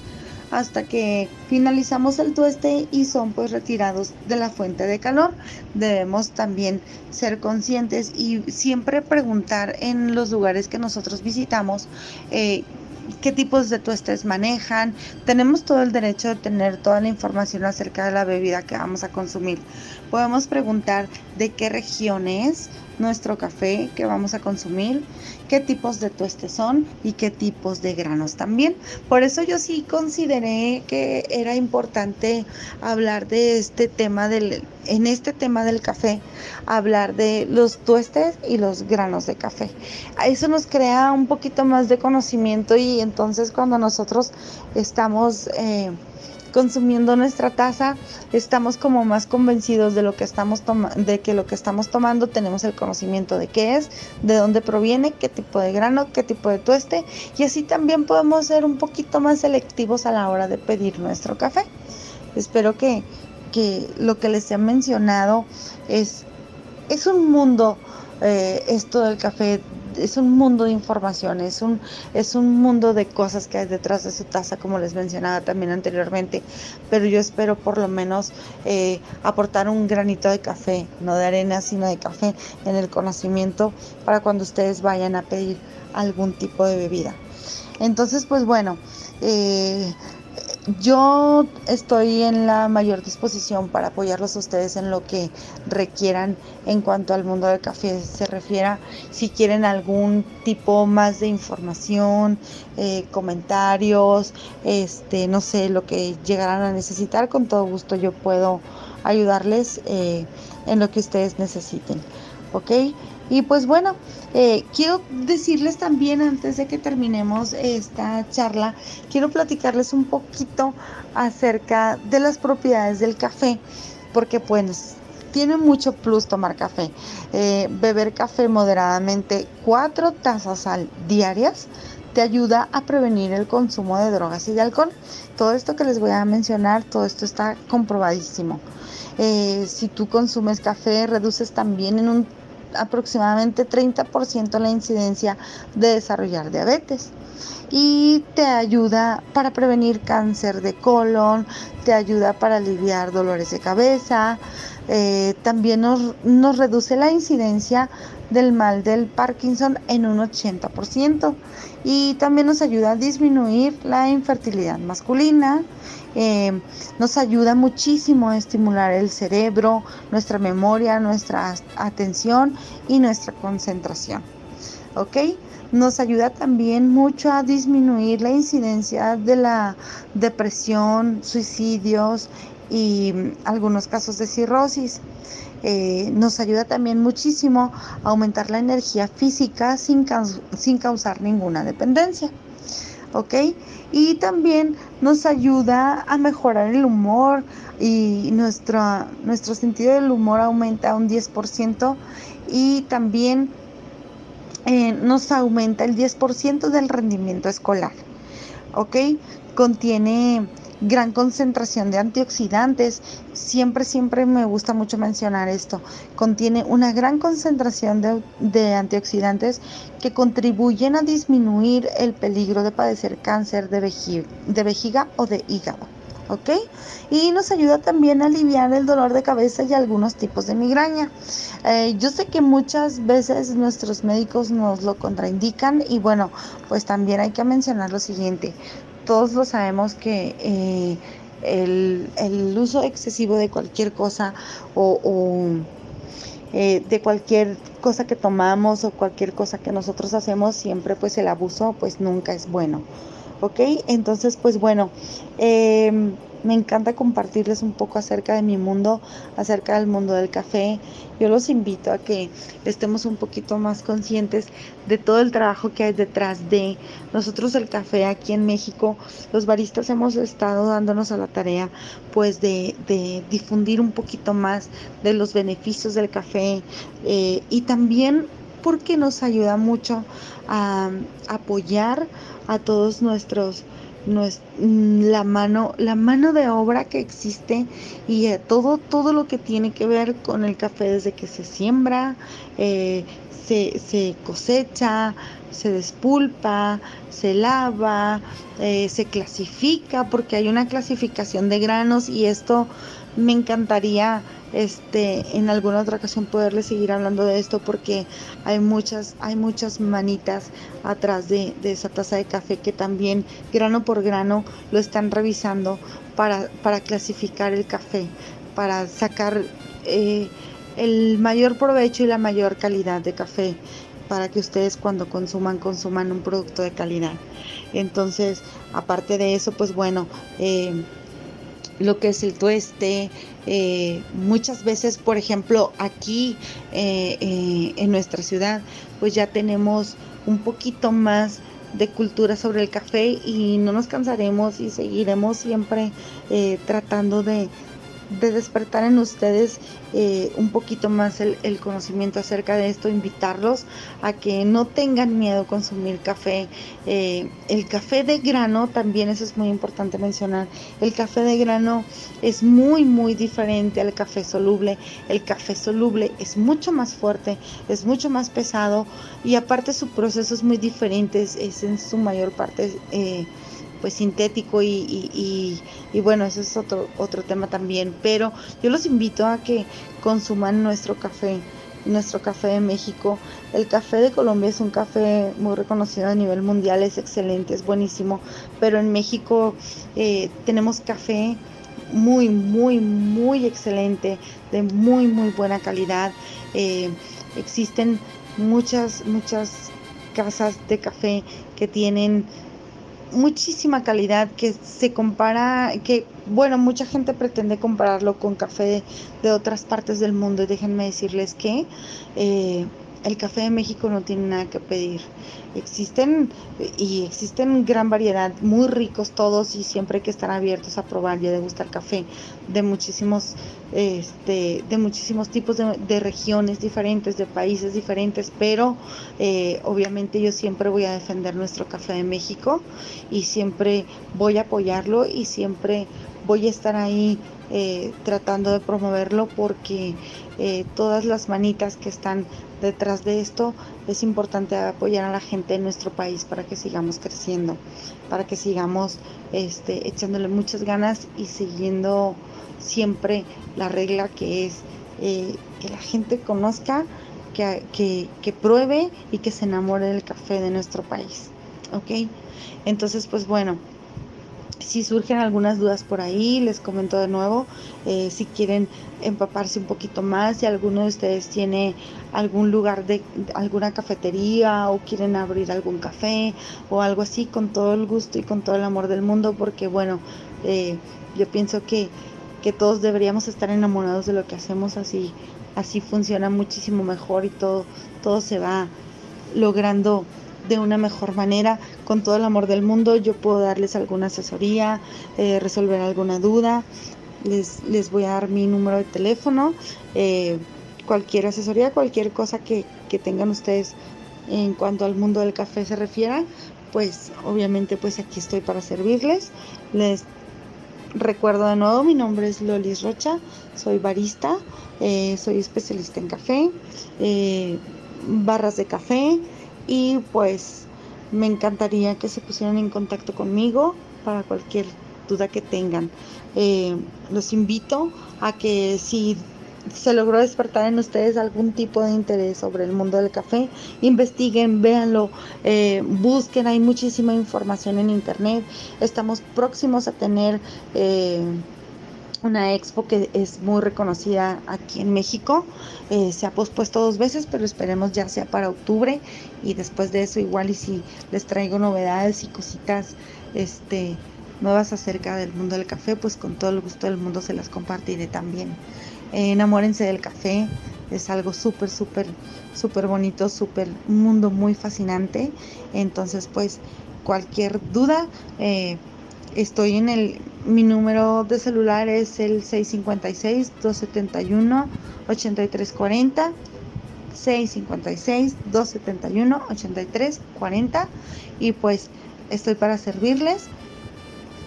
hasta que finalizamos el tueste y son pues retirados de la fuente de calor. Debemos también ser conscientes y siempre preguntar en los lugares que nosotros visitamos eh, qué tipos de tuestes manejan. Tenemos todo el derecho de tener toda la información acerca de la bebida que vamos a consumir. Podemos preguntar de qué región es nuestro café que vamos a consumir, qué tipos de tuestes son y qué tipos de granos también. Por eso yo sí consideré que era importante hablar de este tema del en este tema del café, hablar de los tuestes y los granos de café. Eso nos crea un poquito más de conocimiento y entonces cuando nosotros estamos eh, consumiendo nuestra taza, estamos como más convencidos de lo que estamos de que lo que estamos tomando tenemos el conocimiento de qué es, de dónde proviene, qué tipo de grano, qué tipo de tueste y así también podemos ser un poquito más selectivos a la hora de pedir nuestro café. Espero que, que lo que les he mencionado es, es un mundo, eh, esto del café es un mundo de información, es un, es un mundo de cosas que hay detrás de su taza, como les mencionaba también anteriormente, pero yo espero por lo menos eh, aportar un granito de café, no de arena, sino de café en el conocimiento para cuando ustedes vayan a pedir algún tipo de bebida. Entonces, pues bueno, eh, yo estoy en la mayor disposición para apoyarlos a ustedes en lo que requieran en cuanto al mundo del café se refiera. Si quieren algún tipo más de información, eh, comentarios, este, no sé, lo que llegarán a necesitar, con todo gusto yo puedo ayudarles eh, en lo que ustedes necesiten. ¿Ok? Y pues bueno, eh, quiero decirles también antes de que terminemos esta charla, quiero platicarles un poquito acerca de las propiedades del café, porque pues tiene mucho plus tomar café. Eh, beber café moderadamente, cuatro tazas al diarias, te ayuda a prevenir el consumo de drogas y de alcohol. Todo esto que les voy a mencionar, todo esto está comprobadísimo. Eh, si tú consumes café, reduces también en un aproximadamente 30% la incidencia de desarrollar diabetes. Y te ayuda para prevenir cáncer de colon, te ayuda para aliviar dolores de cabeza, eh, también nos, nos, reduce la incidencia del mal del Parkinson en un 80% y también nos ayuda a disminuir la infertilidad masculina eh, nos ayuda muchísimo a estimular el cerebro, nuestra memoria, nuestra atención y nuestra concentración. ¿Ok? Nos ayuda también mucho a disminuir la incidencia de la depresión, suicidios y algunos casos de cirrosis. Eh, nos ayuda también muchísimo a aumentar la energía física sin, sin causar ninguna dependencia. ¿ok? Y también nos ayuda a mejorar el humor y nuestro, nuestro sentido del humor aumenta un 10% y también eh, nos aumenta el 10% del rendimiento escolar, ¿ok? Contiene gran concentración de antioxidantes. Siempre, siempre me gusta mucho mencionar esto. Contiene una gran concentración de, antioxidantes que contribuyen a disminuir el peligro de padecer cáncer de vejiga o de hígado. ¿ok? Y nos ayuda también a aliviar el dolor de cabeza y algunos tipos de migraña. Eh, yo sé que muchas veces nuestros médicos nos lo contraindican y bueno, pues también hay que mencionar lo siguiente. Todos lo sabemos que eh, el, uso excesivo de cualquier cosa o, eh, de cualquier cosa que tomamos o cualquier cosa que nosotros hacemos, siempre pues el abuso pues nunca es bueno. ¿ok? Entonces, pues bueno, em, me encanta compartirles un poco acerca de mi mundo, acerca del mundo del café. Yo los invito a que estemos un poquito más conscientes de todo el trabajo que hay detrás de nosotros el café aquí en México. Los baristas hemos estado dándonos a la tarea pues de, difundir un poquito más de los beneficios del café eh, y también porque nos ayuda mucho a apoyar a todos nuestros mm, la mano la mano de obra que existe y todo todo lo que tiene que ver con el café desde que se siembra eh, se, cosecha se despulpa se lava eh, se clasifica porque hay una clasificación de granos y esto me encantaría este, en alguna otra ocasión poderles seguir hablando de esto porque hay muchas, hay muchas manitas atrás de, esa taza de café que también grano por grano lo están revisando para, para clasificar el café, para sacar eh, el mayor provecho y la mayor calidad de café para que ustedes cuando consuman consuman un producto de calidad. Entonces, aparte de eso, pues bueno, eh, lo que es el tueste. Eh, muchas veces, por ejemplo, aquí eh, eh, en nuestra ciudad, pues ya tenemos un poquito más de cultura sobre el café y no nos cansaremos y seguiremos siempre tratando de, de despertar en ustedes eh, un poquito más el, conocimiento acerca de esto, invitarlos a que no tengan miedo a consumir café. Eh, el café de grano, también eso es muy importante mencionar, el café de grano es muy, muy diferente al café soluble. El café soluble es mucho más fuerte, es mucho más pesado y aparte su proceso es muy diferente, es, en su mayor parte... Eh, pues sintético y, bueno, eso es otro, otro tema también, pero yo los invito a que consuman nuestro café, nuestro café de México. El café de Colombia es un café muy reconocido a nivel mundial, es excelente, es buenísimo, pero en México eh, tenemos café muy, muy, muy excelente, de muy, muy buena calidad. Eh, existen muchas, muchas casas de café que tienen muchísima calidad que se compara, que bueno, mucha gente pretende compararlo con café de otras partes del mundo y déjenme decirles que eh, el café de México no tiene nada que pedir. Existen y existen gran variedad, muy ricos todos y siempre hay que estar abiertos a probar y a degustar café de muchísimos, este, de muchísimos tipos de, regiones diferentes, de países diferentes, pero eh, obviamente yo siempre voy a defender nuestro café de México y siempre voy a apoyarlo y siempre voy a estar ahí eh, tratando de promoverlo porque eh, todas las manitas que están detrás de esto es importante apoyar a la gente en nuestro país para que sigamos creciendo, para que sigamos este, echándole muchas ganas y siguiendo siempre la regla que es eh, que la gente conozca, que, que, que pruebe y que se enamore del café de nuestro país. ¿Ok? Entonces, pues bueno, si surgen algunas dudas por ahí, les comento de nuevo, eh, si quieren empaparse un poquito más, si alguno de ustedes tiene algún lugar de alguna cafetería o quieren abrir algún café o algo así, con todo el gusto y con todo el amor del mundo, porque bueno, eh, yo pienso que, que todos deberíamos estar enamorados de lo que hacemos, así, así funciona muchísimo mejor y todo, todo se va logrando de una mejor manera. Con todo el amor del mundo yo puedo darles alguna asesoría, eh, resolver alguna duda. Les, les, voy a dar mi número de teléfono. Eh, cualquier asesoría, cualquier cosa que, que, tengan ustedes en cuanto al mundo del café se refiera, pues obviamente pues aquí estoy para servirles. Les recuerdo de nuevo, mi nombre es Lolis Rocha, soy barista, eh, soy especialista en café, eh, barras de café y pues me encantaría que se pusieran en contacto conmigo para cualquier duda que tengan. Eh, los invito a que si se logró despertar en ustedes algún tipo de interés sobre el mundo del café, investiguen, véanlo, eh, busquen, hay muchísima información en internet. Estamos próximos a tener eh, una expo que es muy reconocida aquí en México. Eh, se ha pospuesto dos veces, pero esperemos ya sea para octubre y después de eso igual y si les traigo novedades y cositas este nuevas acerca del mundo del café, pues con todo el gusto del mundo se las compartiré también. Enamórense del café, es algo súper, súper, súper bonito, súper, un mundo muy fascinante. Entonces, pues cualquier duda, eh, estoy en el, mi número de celular es el 656-271-8340. 656-271-8340 y pues estoy para servirles.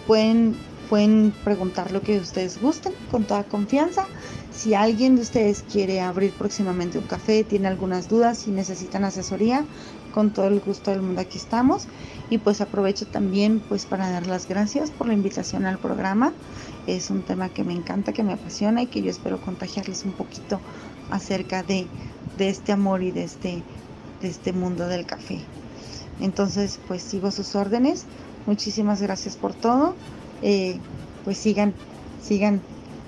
Pueden, pueden preguntar lo que ustedes gusten con toda confianza. Si alguien de ustedes quiere abrir próximamente un café, tiene algunas dudas, si necesitan asesoría, con todo el gusto del mundo aquí estamos. Y pues aprovecho también pues para dar las gracias por la invitación al programa. Es un tema que me encanta, que me apasiona y que yo espero contagiarles un poquito acerca de, de este amor y de este, este mundo del café. Entonces pues sigo sus órdenes. Muchísimas gracias por todo. Eh, pues sigan, sigan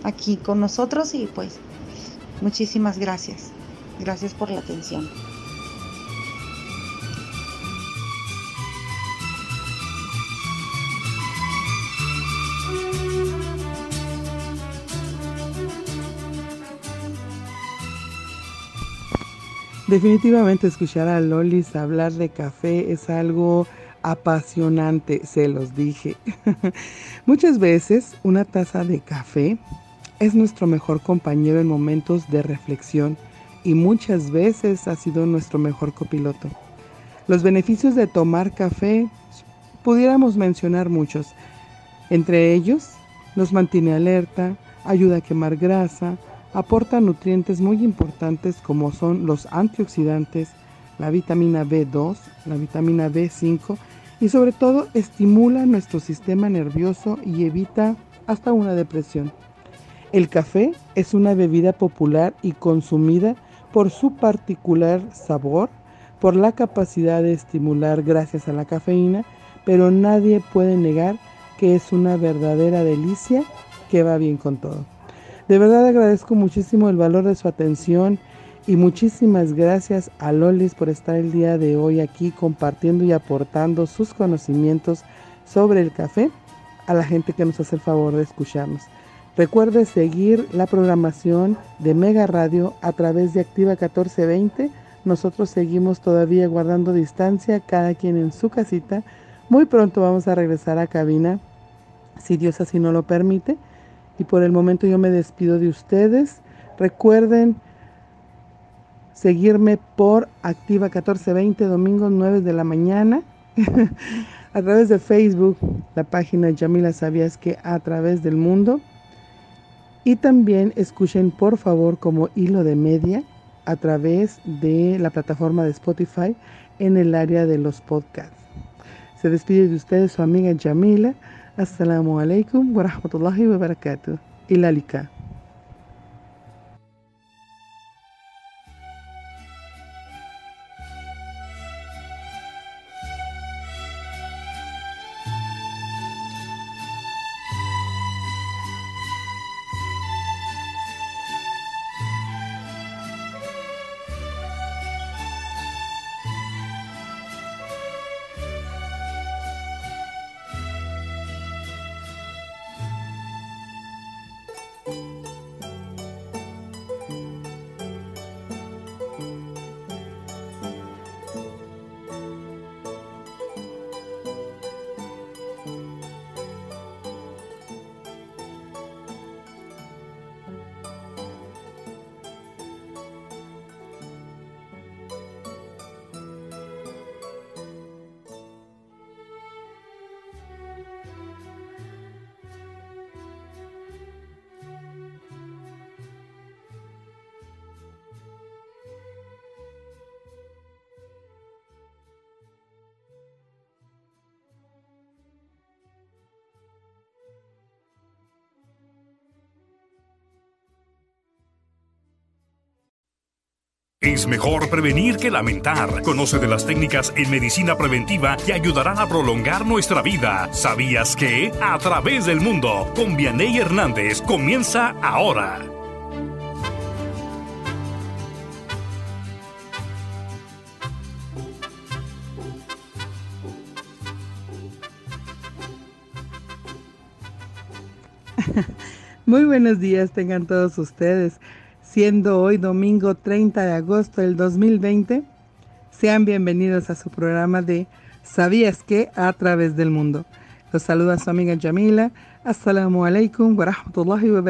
aquí con nosotros y pues muchísimas gracias. Gracias por la atención. Definitivamente escuchar a Lolis hablar de café es algo apasionante, se los dije. (laughs) Muchas veces una taza de café es nuestro mejor compañero en momentos de reflexión y muchas veces ha sido nuestro mejor copiloto. Los beneficios de tomar café pudiéramos mencionar muchos. Entre ellos, nos mantiene alerta, ayuda a quemar grasa, aporta nutrientes muy importantes como son los antioxidantes, la vitamina B2, la vitamina B5 y sobre todo estimula nuestro sistema nervioso y evita hasta una depresión. El café es una bebida popular y consumida por su particular sabor, por la capacidad de estimular gracias a la cafeína, pero nadie puede negar que es una verdadera delicia que va bien con todo. De verdad agradezco muchísimo el valor de su atención y muchísimas gracias a Lolis por estar el día de hoy aquí compartiendo y aportando sus conocimientos sobre el café a la gente que nos hace el favor de escucharnos. Recuerde seguir la programación de Mega Radio a través de Activa 1420. Nosotros seguimos todavía guardando distancia, cada quien en su casita. Muy pronto vamos a regresar a cabina, si Dios así no lo permite. Y por el momento yo me despido de ustedes. Recuerden seguirme por Activa 1420, domingos 9 de la mañana. (laughs) a través de Facebook, la página Yamila Sabías que a través del mundo. Y también escuchen por favor como hilo de media a través de la plataforma de Spotify en el área de los podcasts. Se despide de ustedes su amiga Yamila. Assalamu alaikum wa rahmatullahi wa barakatuh. Ilalika. Es mejor prevenir que lamentar. Conoce de las técnicas en medicina preventiva que ayudarán a prolongar nuestra vida. ¿Sabías que? A través del mundo, con Vianey Hernández, comienza ahora. (laughs) Muy buenos días tengan todos ustedes. Siendo hoy domingo 30 de agosto del 2020, sean bienvenidos a su programa de ¿Sabías que? a través del mundo. Los saluda su amiga Jamila. Assalamu alaikum wa rahmatullahi wa.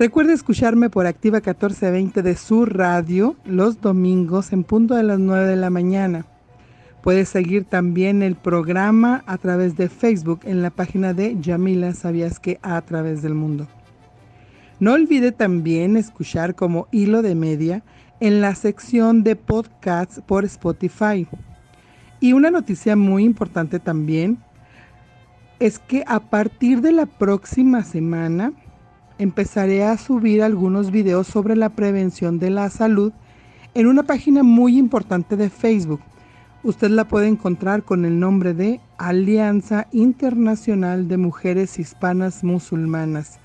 Recuerde escucharme por Activa 1420 de su radio los domingos en punto de las 9 de la mañana. Puede seguir también el programa a través de Facebook en la página de Yamila Sabías que a través del mundo. No olvide también escuchar como hilo de media en la sección de podcasts por Spotify. Y una noticia muy importante también es que a partir de la próxima semana empezaré a subir algunos videos sobre la prevención de la salud en una página muy importante de Facebook Usted la puede encontrar con el nombre de Alianza Internacional de Mujeres Hispanas Musulmanas.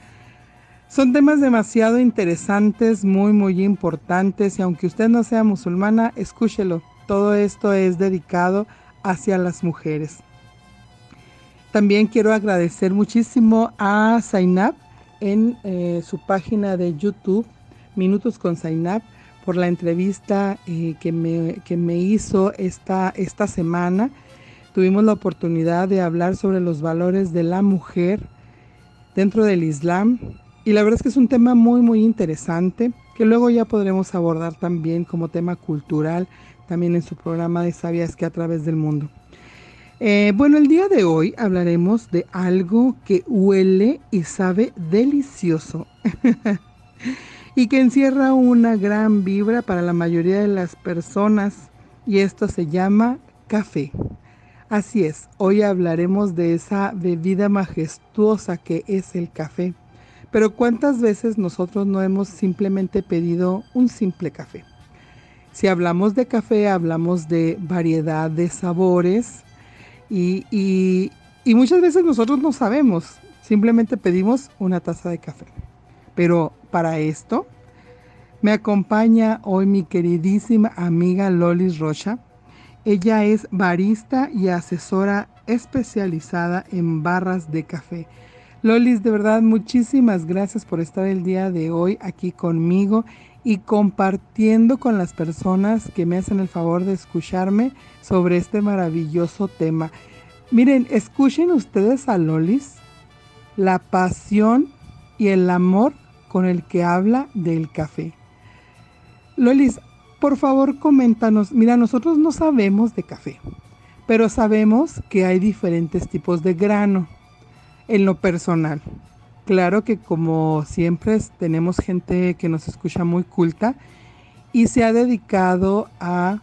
Son temas demasiado interesantes, muy, muy importantes y aunque usted no sea musulmana, escúchelo. Todo esto es dedicado hacia las mujeres. También quiero agradecer muchísimo a Zainab en eh, su página de YouTube, Minutos con Zainab por la entrevista eh, que, me, que, me, hizo esta, esta semana. Tuvimos la oportunidad de hablar sobre los valores de la mujer dentro del Islam y la verdad es que es un tema muy muy interesante que luego ya podremos abordar también como tema cultural también en su programa de Sabias que a través del mundo. Eh, bueno, el día de hoy hablaremos de algo que huele y sabe delicioso. (laughs) y que encierra una gran vibra para la mayoría de las personas y esto se llama café. Así es, hoy hablaremos de esa bebida majestuosa que es el café. Pero ¿cuántas veces nosotros no hemos simplemente pedido un simple café? Si hablamos de café, hablamos de variedad de sabores y, muchas veces nosotros no sabemos, simplemente pedimos una taza de café. Pero para esto me acompaña hoy mi queridísima amiga Lolis Rocha. Ella es barista y asesora especializada en barras de café. Lolis, de verdad, muchísimas gracias por estar el día de hoy aquí conmigo y compartiendo con las personas que me hacen el favor de escucharme sobre este maravilloso tema. Miren, escuchen ustedes a Lolis la pasión y el amor con el que habla del café. Lolis, por favor coméntanos, mira, nosotros no sabemos de café, pero sabemos que hay diferentes tipos de grano en lo personal. Claro que como siempre tenemos gente que nos escucha muy culta y se ha dedicado a,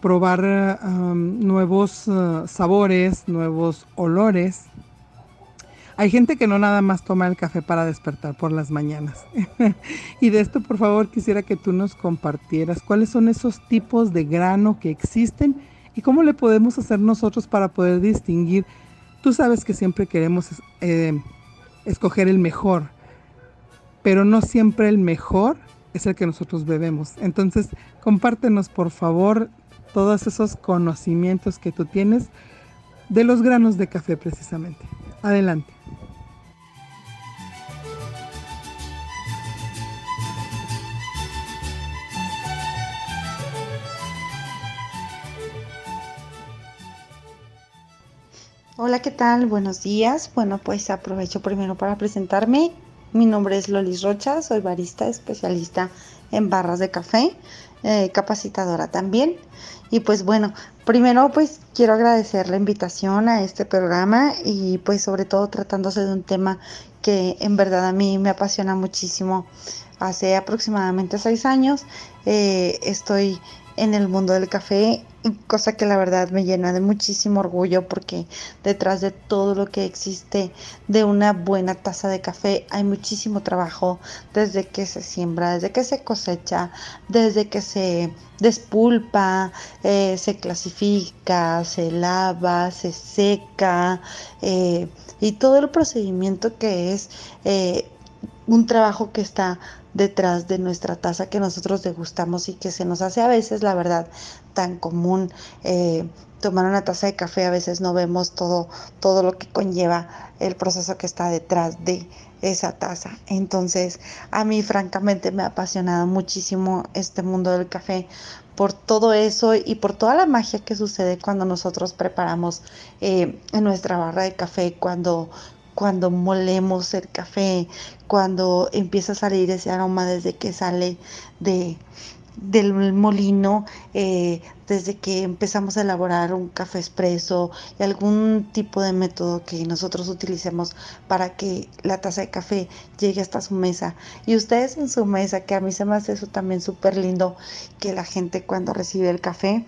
probar nuevos uh, sabores, nuevos olores hay gente que no nada más toma el café para despertar por las mañanas. (laughs) y de esto, por favor, quisiera que tú nos compartieras cuáles son esos tipos de grano que existen y cómo le podemos hacer nosotros para poder distinguir. Tú sabes que siempre queremos eh, escoger el mejor, pero no siempre el mejor es el que nosotros bebemos. Entonces, compártenos, por favor, todos esos conocimientos que tú tienes de los granos de café precisamente. Adelante. Hola, ¿qué tal? Buenos días. Bueno, pues aprovecho primero para presentarme. Mi nombre es Lolis Rocha, soy barista especialista en barras de café, eh, capacitadora también. Y pues bueno, primero pues quiero agradecer la invitación a este programa y pues sobre todo tratándose de un tema que en verdad a mí me apasiona muchísimo. Hace aproximadamente seis años eh, estoy en el mundo del café, cosa que la verdad me llena de muchísimo orgullo porque detrás de todo lo que existe de una buena taza de café hay muchísimo trabajo desde que se siembra, desde que se cosecha, desde que se despulpa, eh, se clasifica, se lava, se seca eh, y todo el procedimiento que es eh, un trabajo que está detrás de nuestra taza que nosotros degustamos y que se nos hace a veces, la verdad, tan común eh, tomar una taza de café, a veces no vemos todo, todo lo que conlleva el proceso que está detrás de esa taza. Entonces, a mí francamente me ha apasionado muchísimo este mundo del café por todo eso y por toda la magia que sucede cuando nosotros preparamos eh, nuestra barra de café, cuando, cuando molemos el café, cuando empieza a salir ese aroma desde que sale de, del molino, eh, desde que empezamos a elaborar un café expreso y algún tipo de método que nosotros utilicemos para que la taza de café llegue hasta su mesa. Y ustedes en su mesa, que a mí se me hace eso también súper lindo, que la gente cuando recibe el café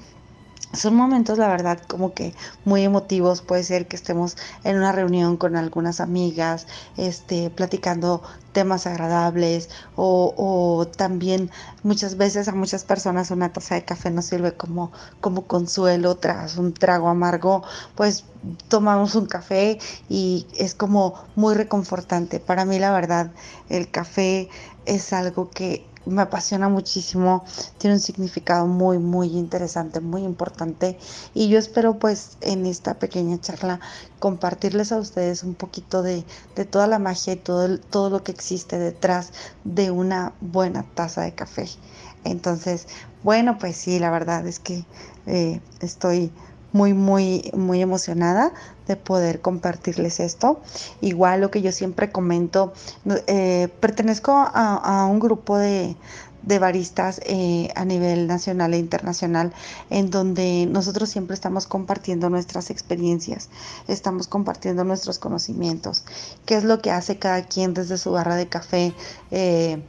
son momentos, la verdad, como que muy emotivos. Puede ser que estemos en una reunión con algunas amigas, este, platicando temas agradables o, también muchas veces a muchas personas una taza de café nos sirve como, como consuelo tras un trago amargo, pues tomamos un café y es como muy reconfortante. Para mí, la verdad, el café es algo que me apasiona muchísimo, tiene un significado muy, muy interesante, muy importante y yo espero pues en esta pequeña charla compartirles a ustedes un poquito de, toda la magia y todo, todo lo que existe detrás de una buena taza de café. Entonces, bueno, pues sí, la verdad es que eh, estoy muy, muy, muy emocionada de poder compartirles esto. Igual lo que yo siempre comento, eh, pertenezco a, un grupo de, baristas eh, a nivel nacional e internacional, en donde nosotros siempre estamos compartiendo nuestras experiencias, estamos compartiendo nuestros conocimientos, qué es lo que hace cada quien desde su barra de café. Eh,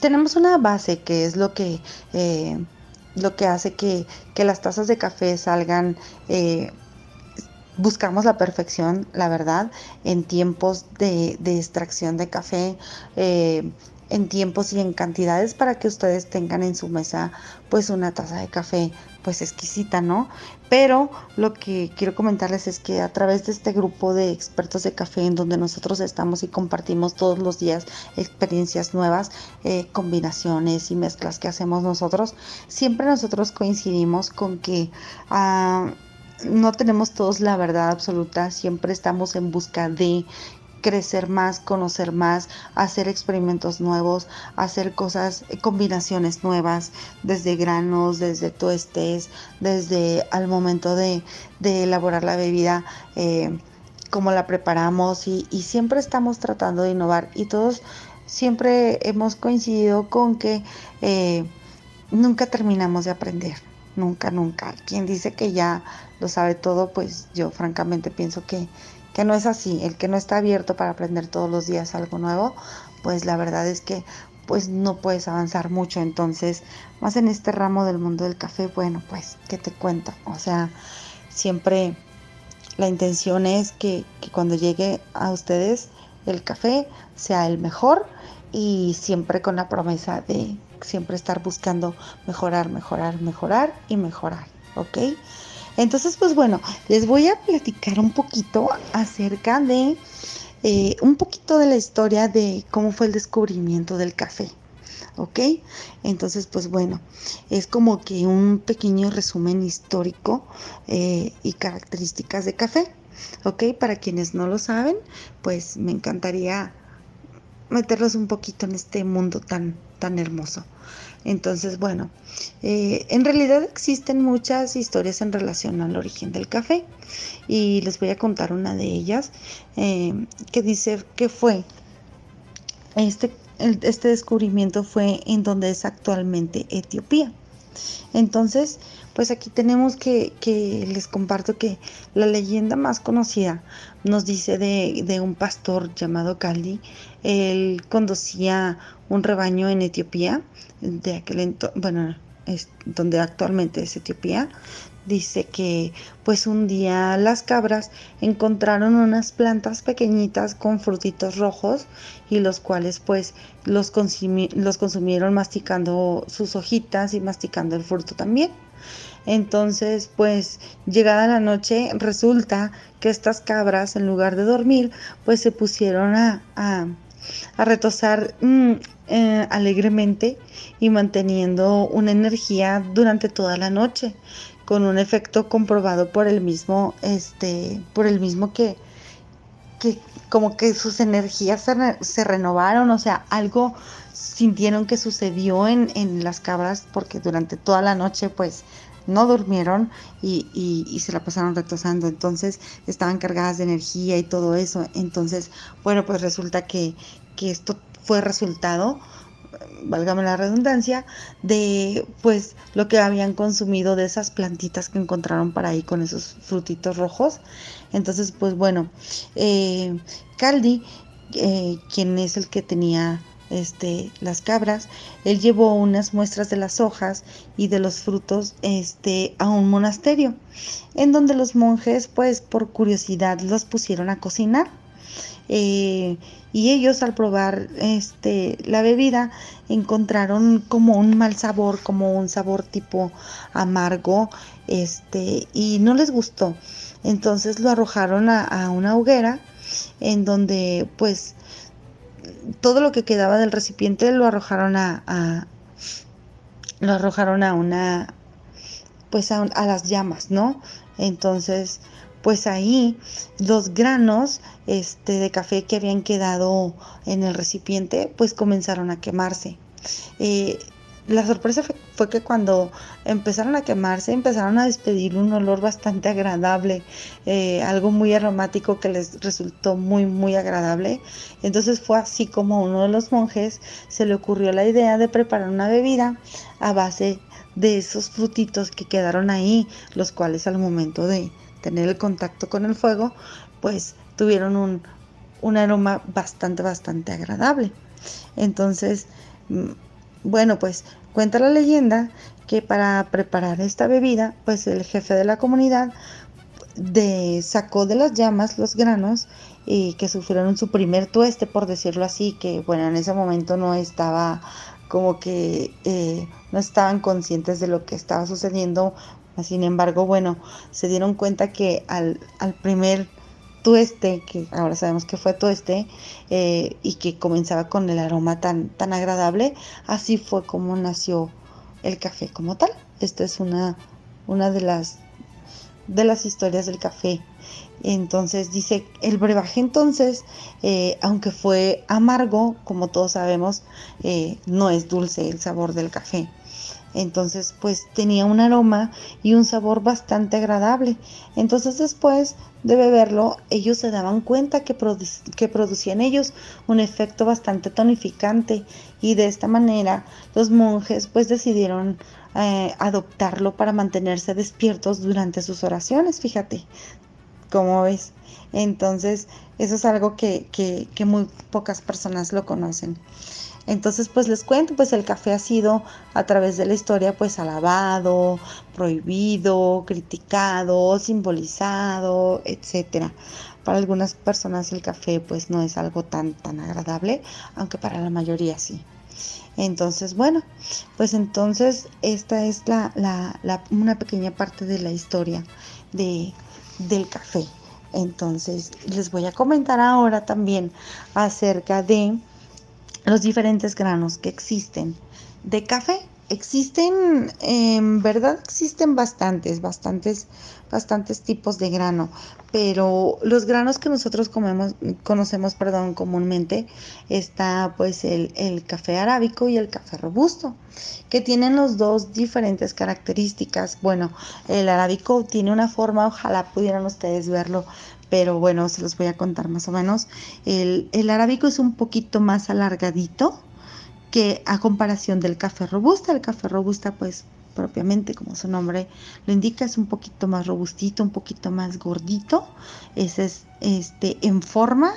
tenemos una base que es lo que lo que hace que, las tazas de café salgan, eh, buscamos la perfección, la verdad, en tiempos de, extracción de café. Eh, en tiempos y en cantidades para que ustedes tengan en su mesa pues una taza de café pues exquisita, ¿no? Pero lo que quiero comentarles es que a través de este grupo de expertos de café en donde nosotros estamos y compartimos todos los días experiencias nuevas, eh, combinaciones y mezclas que hacemos nosotros, siempre nosotros coincidimos con que... Ah, no tenemos todos la verdad absoluta, siempre estamos en busca de crecer más, conocer más, hacer experimentos nuevos, hacer cosas, eh, combinaciones nuevas, desde granos, desde tuestes, desde al momento de, elaborar la bebida, eh, cómo la preparamos y, siempre estamos tratando de innovar y todos siempre hemos coincidido con que eh, nunca terminamos de aprender, nunca, nunca. Quien dice que ya lo sabe todo, pues yo francamente pienso que que no es así, el que no está abierto para aprender todos los días algo nuevo, pues la verdad es que pues no puedes avanzar mucho. Entonces, más en este ramo del mundo del café, bueno, pues, ¿qué te cuento? O sea, siempre la intención es que, que cuando llegue a ustedes el café sea el mejor y siempre con la promesa de siempre estar buscando mejorar, mejorar, mejorar y mejorar, ¿ok? Entonces, pues bueno, les voy a platicar un poquito acerca de eh, un poquito de la historia de cómo fue el descubrimiento del café. ¿Ok? Entonces, pues bueno, es como que un pequeño resumen histórico eh, y características de café. ¿Ok? Para quienes no lo saben, pues me encantaría meterlos un poquito en este mundo tan, tan hermoso. Entonces, bueno, eh, en realidad existen muchas historias en relación al origen del café y les voy a contar una de ellas eh, que dice que fue este, este descubrimiento fue en donde es actualmente Etiopía. Entonces, pues aquí tenemos que, que, les comparto que la leyenda más conocida nos dice de, de un pastor llamado Kali. Él conducía un rebaño en Etiopía, de aquel bueno, donde actualmente es Etiopía, dice que pues un día las cabras encontraron unas plantas pequeñitas con frutitos rojos y los cuales pues los, los consumieron masticando sus hojitas y masticando el fruto también. Entonces, pues llegada la noche, resulta que estas cabras, en lugar de dormir, pues se pusieron a, a, retosar mm, eh, alegremente y manteniendo una energía durante toda la noche con un efecto comprobado por el mismo, este, por el mismo que, que como que sus energías se, renovaron, o sea, algo sintieron que sucedió en, en, las cabras porque durante toda la noche pues no durmieron y, y, se la pasaron retosando, entonces estaban cargadas de energía y todo eso, entonces bueno pues resulta que, que esto fue resultado válgame la redundancia, de pues lo que habían consumido de esas plantitas que encontraron para ahí con esos frutitos rojos. Entonces, pues bueno, eh, Caldi, eh, quien es el que tenía este, las cabras, él llevó unas muestras de las hojas y de los frutos este, a un monasterio, en donde los monjes, pues por curiosidad, los pusieron a cocinar. Eh, y ellos al probar este la bebida encontraron como un mal sabor, como un sabor tipo amargo, este, y no les gustó. Entonces lo arrojaron a, una hoguera en donde pues todo lo que quedaba del recipiente lo arrojaron a, lo arrojaron a una pues a, a, las llamas, ¿no? Entonces pues ahí los granos este, de café que habían quedado en el recipiente, pues comenzaron a quemarse. Eh, la sorpresa fue, que cuando empezaron a quemarse, empezaron a despedir un olor bastante agradable, eh, algo muy aromático que les resultó muy, muy agradable. Entonces fue así como uno de los monjes se le ocurrió la idea de preparar una bebida a base de esos frutitos que quedaron ahí, los cuales al momento de, tener el contacto con el fuego, pues tuvieron un, un aroma bastante, bastante agradable. Entonces, mm, bueno, pues cuenta la leyenda que para preparar esta bebida, pues el jefe de la comunidad de, sacó de las llamas los granos y que sufrieron su primer tueste, por decirlo así, que bueno, en ese momento no estaba como que eh, no estaban conscientes de lo que estaba sucediendo. Sin embargo, bueno, se dieron cuenta que al, primer tueste, que ahora sabemos que fue tueste, eh, y que comenzaba con el aroma tan, tan agradable, así fue como nació el café como tal. Esta es una, una de, las, de las historias del café. Entonces dice, el brebaje entonces, eh, aunque fue amargo, como todos sabemos, eh, no es dulce el sabor del café. Entonces, pues tenía un aroma y un sabor bastante agradable. Entonces, después de beberlo, ellos se daban cuenta que, que producían ellos un efecto bastante tonificante y de esta manera los monjes pues decidieron eh, adoptarlo para mantenerse despiertos durante sus oraciones, fíjate, ¿cómo ves? Entonces, eso es algo que, que, que muy pocas personas lo conocen. Entonces, pues les cuento, pues el café ha sido a través de la historia, pues alabado, prohibido, criticado, simbolizado, etcétera. Para algunas personas el café, pues no es algo tan tan agradable, aunque para la mayoría sí. Entonces, bueno, pues entonces esta es la, la, una pequeña parte de la historia de, del café. Entonces, les voy a comentar ahora también acerca de los diferentes granos que existen de café. Existen, en verdad existen bastantes, bastantes, bastantes tipos de grano, pero los granos que nosotros comemos, conocemos, perdón, comúnmente está pues el, el café arábico y el café robusto, que tienen los dos diferentes características. Bueno, el arábico tiene una forma, ojalá pudieran ustedes verlo pero bueno, se los voy a contar más o menos. El, arábico es un poquito más alargadito que a comparación del café robusta. El café robusta, pues propiamente como su nombre lo indica, es un poquito más robustito, un poquito más gordito. Ese es este en forma,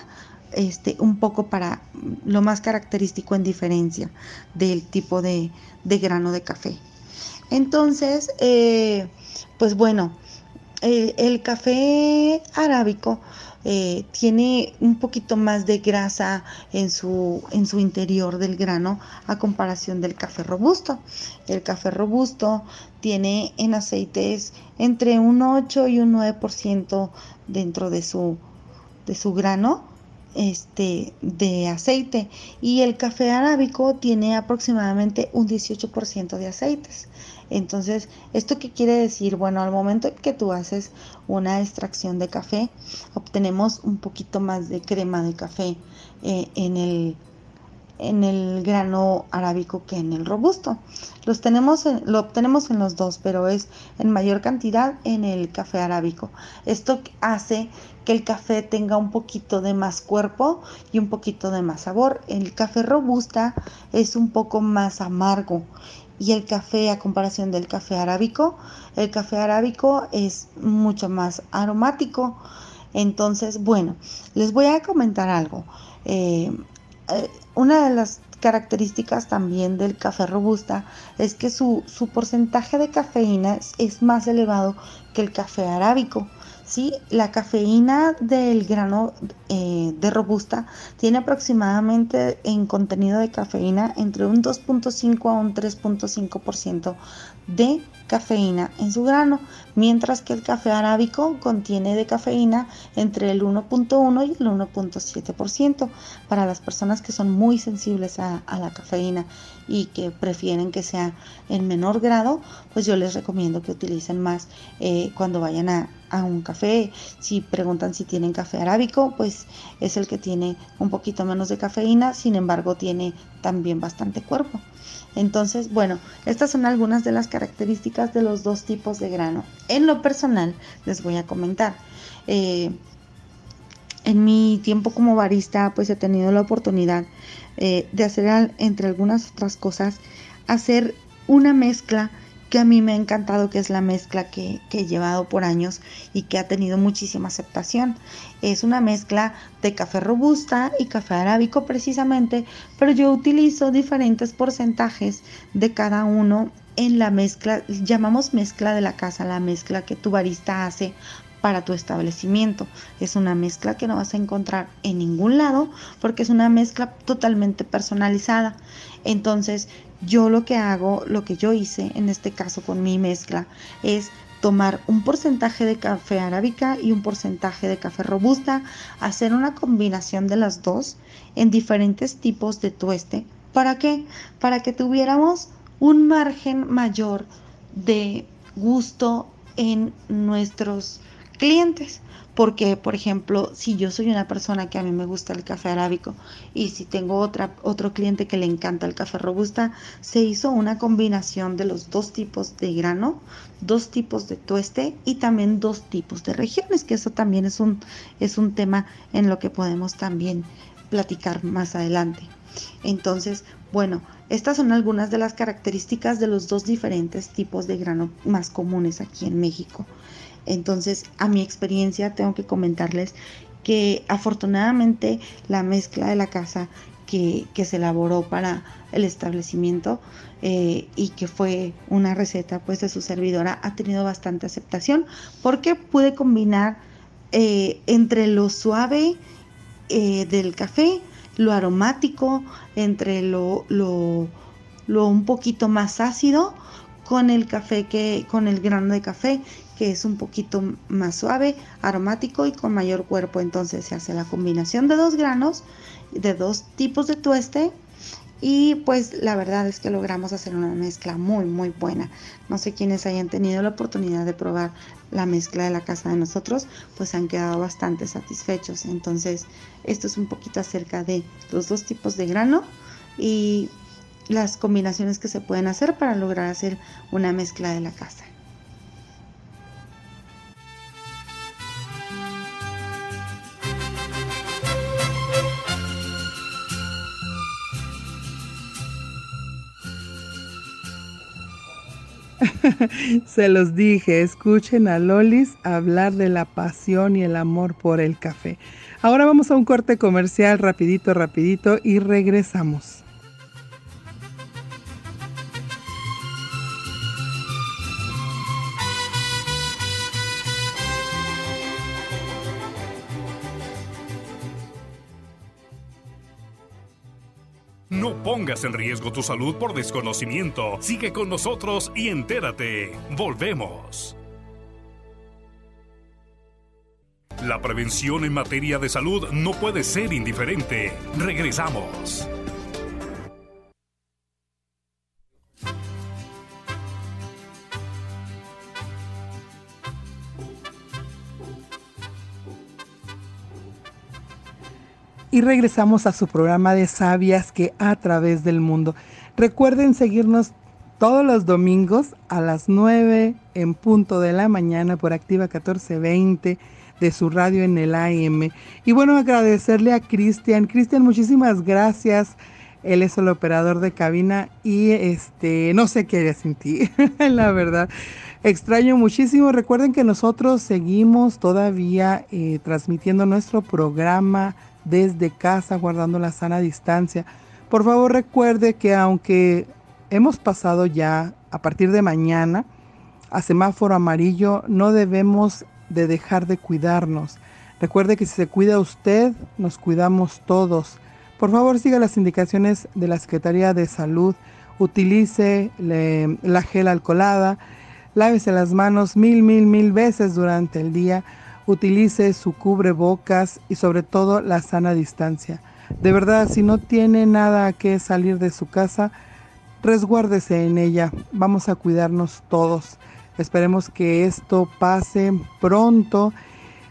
este, un poco para lo más característico en diferencia del tipo de, de grano de café. Entonces, eh, pues bueno, el café arábico eh, tiene un poquito más de grasa en su, en su interior del grano a comparación del café robusto. El café robusto tiene en aceites entre un 8 y un 9% dentro de su, de su grano este, de aceite y el café arábico tiene aproximadamente un 18% de aceites. Entonces, ¿esto qué quiere decir? Bueno, al momento que tú haces una extracción de café, obtenemos un poquito más de crema de café eh, en el en el grano arábico que en el robusto. Los tenemos lo obtenemos en los dos, pero es en mayor cantidad en el café arábico. Esto hace que el café tenga un poquito de más cuerpo y un poquito de más sabor. El café robusta es un poco más amargo y el café a comparación del café arábico, el café arábico es mucho más aromático. Entonces, bueno, les voy a comentar algo. Eh, eh, una de las características también del café robusta es que su, porcentaje de cafeína es más elevado que el café arábico. ¿Sí? La cafeína del grano eh, de robusta tiene aproximadamente en contenido de cafeína entre un 2.5 a un 3.5% de cafeína en su grano, mientras que el café arábico contiene de cafeína entre el 1.1 y el 1.7%. Para las personas que son muy sensibles a, la cafeína y que prefieren que sea en menor grado, pues yo les recomiendo que utilicen más eh, cuando vayan a, a un café. Si preguntan si tienen café arábico, pues es el que tiene un poquito menos de cafeína, sin embargo tiene también bastante cuerpo. Entonces, bueno, estas son algunas de las características de los dos tipos de grano. En lo personal, les voy a comentar. Eh, en mi tiempo como barista, pues he tenido la oportunidad eh, de hacer, entre algunas otras cosas, hacer una mezcla que a mí me ha encantado, que es la mezcla que, he llevado por años y que ha tenido muchísima aceptación. Es una mezcla de café robusta y café arábico precisamente, pero yo utilizo diferentes porcentajes de cada uno en la mezcla, llamamos mezcla de la casa, la mezcla que tu barista hace para tu establecimiento. Es una mezcla que no vas a encontrar en ningún lado porque es una mezcla totalmente personalizada. Entonces, yo lo que hago, lo que yo hice en este caso con mi mezcla, es tomar un porcentaje de café arábica y un porcentaje de café robusta, hacer una combinación de las dos en diferentes tipos de tueste. ¿Para qué? Para que tuviéramos un margen mayor de gusto en nuestros clientes. Porque, por ejemplo, si yo soy una persona que a mí me gusta el café arábico y si tengo otra, otro cliente que le encanta el café robusta, se hizo una combinación de los dos tipos de grano, dos tipos de tueste y también dos tipos de regiones, que eso también es un, es un tema en lo que podemos también platicar más adelante. Entonces, bueno, estas son algunas de las características de los dos diferentes tipos de grano más comunes aquí en México. Entonces, a mi experiencia, tengo que comentarles que afortunadamente la mezcla de la casa que, se elaboró para el establecimiento eh, y que fue una receta pues de su servidora ha tenido bastante aceptación porque pude combinar eh, entre lo suave eh, del café, lo aromático, entre lo, lo, lo un poquito más ácido con el café que con el grano de café que es un poquito más suave, aromático y con mayor cuerpo. Entonces se hace la combinación de dos granos, de dos tipos de tueste y pues la verdad es que logramos hacer una mezcla muy muy buena. No sé quiénes hayan tenido la oportunidad de probar la mezcla de la casa de nosotros, pues han quedado bastante satisfechos. Entonces esto es un poquito acerca de los dos tipos de grano y las combinaciones que se pueden hacer para lograr hacer una mezcla de la casa. (laughs) Se los dije, escuchen a Lolis hablar de la pasión y el amor por el café. Ahora vamos a un corte comercial rapidito, rapidito y regresamos. Pongas en riesgo tu salud por desconocimiento. Sigue con nosotros y entérate. Volvemos. La prevención en materia de salud no puede ser indiferente. Regresamos. Y regresamos a su programa de Sabias que a través del mundo. Recuerden seguirnos todos los domingos a las 9 en punto de la mañana por Activa 1420 de su radio en el AM. Y bueno, agradecerle a Cristian. Cristian, muchísimas gracias. Él es el operador de cabina y este no sé qué haría sin ti, (laughs) la verdad. Extraño muchísimo. Recuerden que nosotros seguimos todavía eh, transmitiendo nuestro programa desde casa guardando la sana distancia. Por favor recuerde que aunque hemos pasado ya a partir de mañana a semáforo amarillo, no debemos de dejar de cuidarnos. Recuerde que si se cuida usted, nos cuidamos todos. Por favor, siga las indicaciones de la Secretaría de Salud. Utilice la gel alcoholada. Lávese las manos mil, mil, mil veces durante el día utilice su cubrebocas y sobre todo la sana distancia. De verdad, si no tiene nada que salir de su casa, resguárdese en ella. Vamos a cuidarnos todos. Esperemos que esto pase pronto.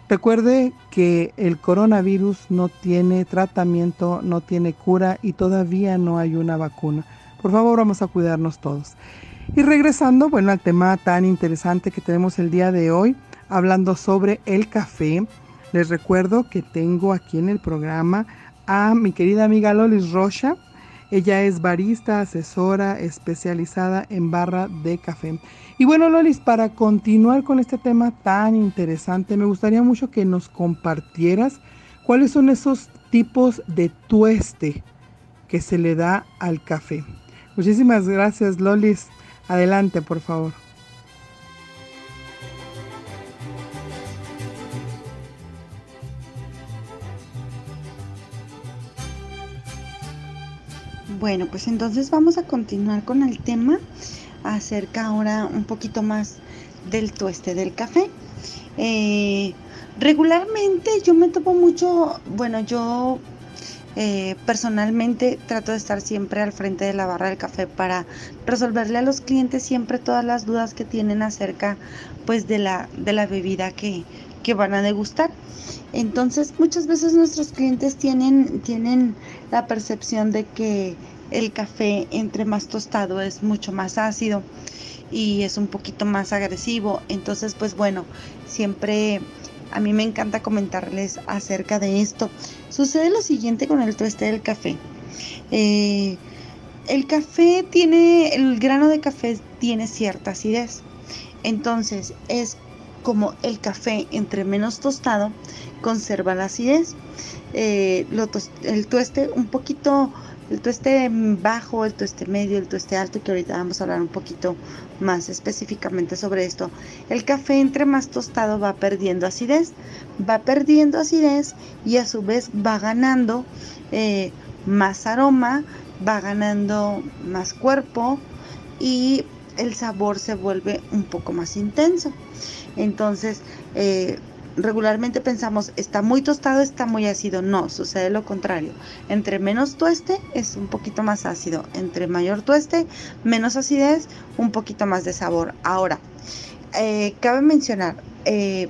Recuerde que el coronavirus no tiene tratamiento, no tiene cura y todavía no hay una vacuna. Por favor, vamos a cuidarnos todos. Y regresando, bueno, al tema tan interesante que tenemos el día de hoy, hablando sobre el café. Les recuerdo que tengo aquí en el programa a mi querida amiga Lolis Rocha. Ella es barista, asesora especializada en barra de café. Y bueno, Lolis, para continuar con este tema tan interesante, me gustaría mucho que nos compartieras cuáles son esos tipos de tueste que se le da al café. Muchísimas gracias, Lolis. Adelante, por favor. Bueno, pues entonces vamos a continuar con el tema acerca ahora un poquito más del tueste del café. Eh, regularmente yo me topo mucho, bueno, yo eh, personalmente trato de estar siempre al frente de la barra del café para resolverle a los clientes siempre todas las dudas que tienen acerca pues de la, de la bebida que, que van a degustar. Entonces, muchas veces nuestros clientes tienen, tienen la percepción de que el café entre más tostado es mucho más ácido y es un poquito más agresivo. Entonces, pues bueno, siempre a mí me encanta comentarles acerca de esto. Sucede lo siguiente con el tueste del café. Eh, el café tiene, el grano de café tiene cierta acidez. Entonces, es como el café entre menos tostado conserva la acidez. Eh, el tueste un poquito, el tueste bajo, el tueste medio, el tueste alto, que ahorita vamos a hablar un poquito más específicamente sobre esto. El café entre más tostado va perdiendo acidez, va perdiendo acidez y a su vez va ganando eh, más aroma, va ganando más cuerpo y el sabor se vuelve un poco más intenso. Entonces, eh, regularmente pensamos, está muy tostado, está muy ácido. No, sucede lo contrario. Entre menos tueste es un poquito más ácido. Entre mayor tueste, menos acidez, un poquito más de sabor. Ahora, eh, cabe mencionar, eh,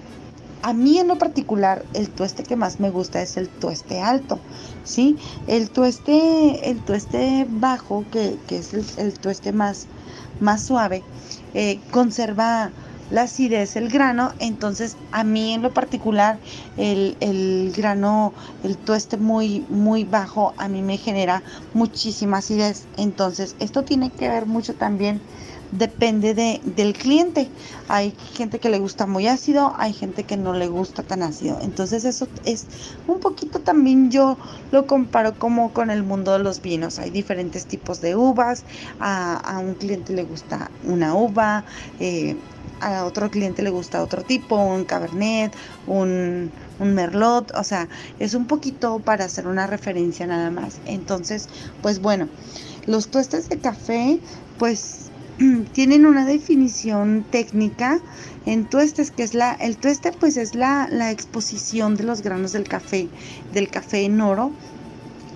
a mí en lo particular, el tueste que más me gusta es el tueste alto, ¿sí? El tueste, el tueste bajo, que, es el, tueste más, más suave, conserva la acidez el grano, entonces a mí en lo particular el, grano, el tueste muy, muy bajo, a mí me genera muchísima acidez. Entonces esto tiene que ver mucho también depende de, del cliente. Hay gente que le gusta muy ácido, hay gente que no le gusta tan ácido. Entonces eso es un poquito también yo lo comparo como con el mundo de los vinos. Hay diferentes tipos de uvas. A, un cliente le gusta una uva. Eh, a otro cliente le gusta otro tipo, un cabernet, un, un merlot, o sea, es un poquito para hacer una referencia nada más. Entonces, pues bueno, los tuestes de café, pues (clears throat) tienen una definición técnica en tuestes, que es la, el tueste pues es la, la exposición de los granos del café, del café en oro,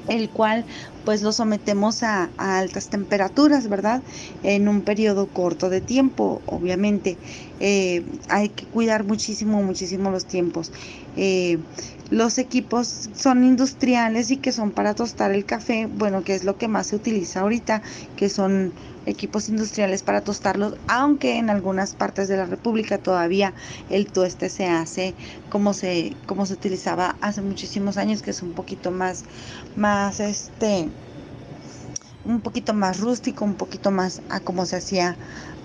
el cual pues lo sometemos a, altas temperaturas, ¿verdad? En un periodo corto de tiempo, obviamente. Eh, hay que cuidar muchísimo, muchísimo los tiempos. Eh, los equipos son industriales y que son para tostar el café, bueno, que es lo que más se utiliza ahorita, que son equipos industriales para tostarlos, aunque en algunas partes de la República todavía el tueste se hace como se, como se utilizaba hace muchísimos años, que es un poquito más, más este, un poquito más rústico, un poquito más a como se hacía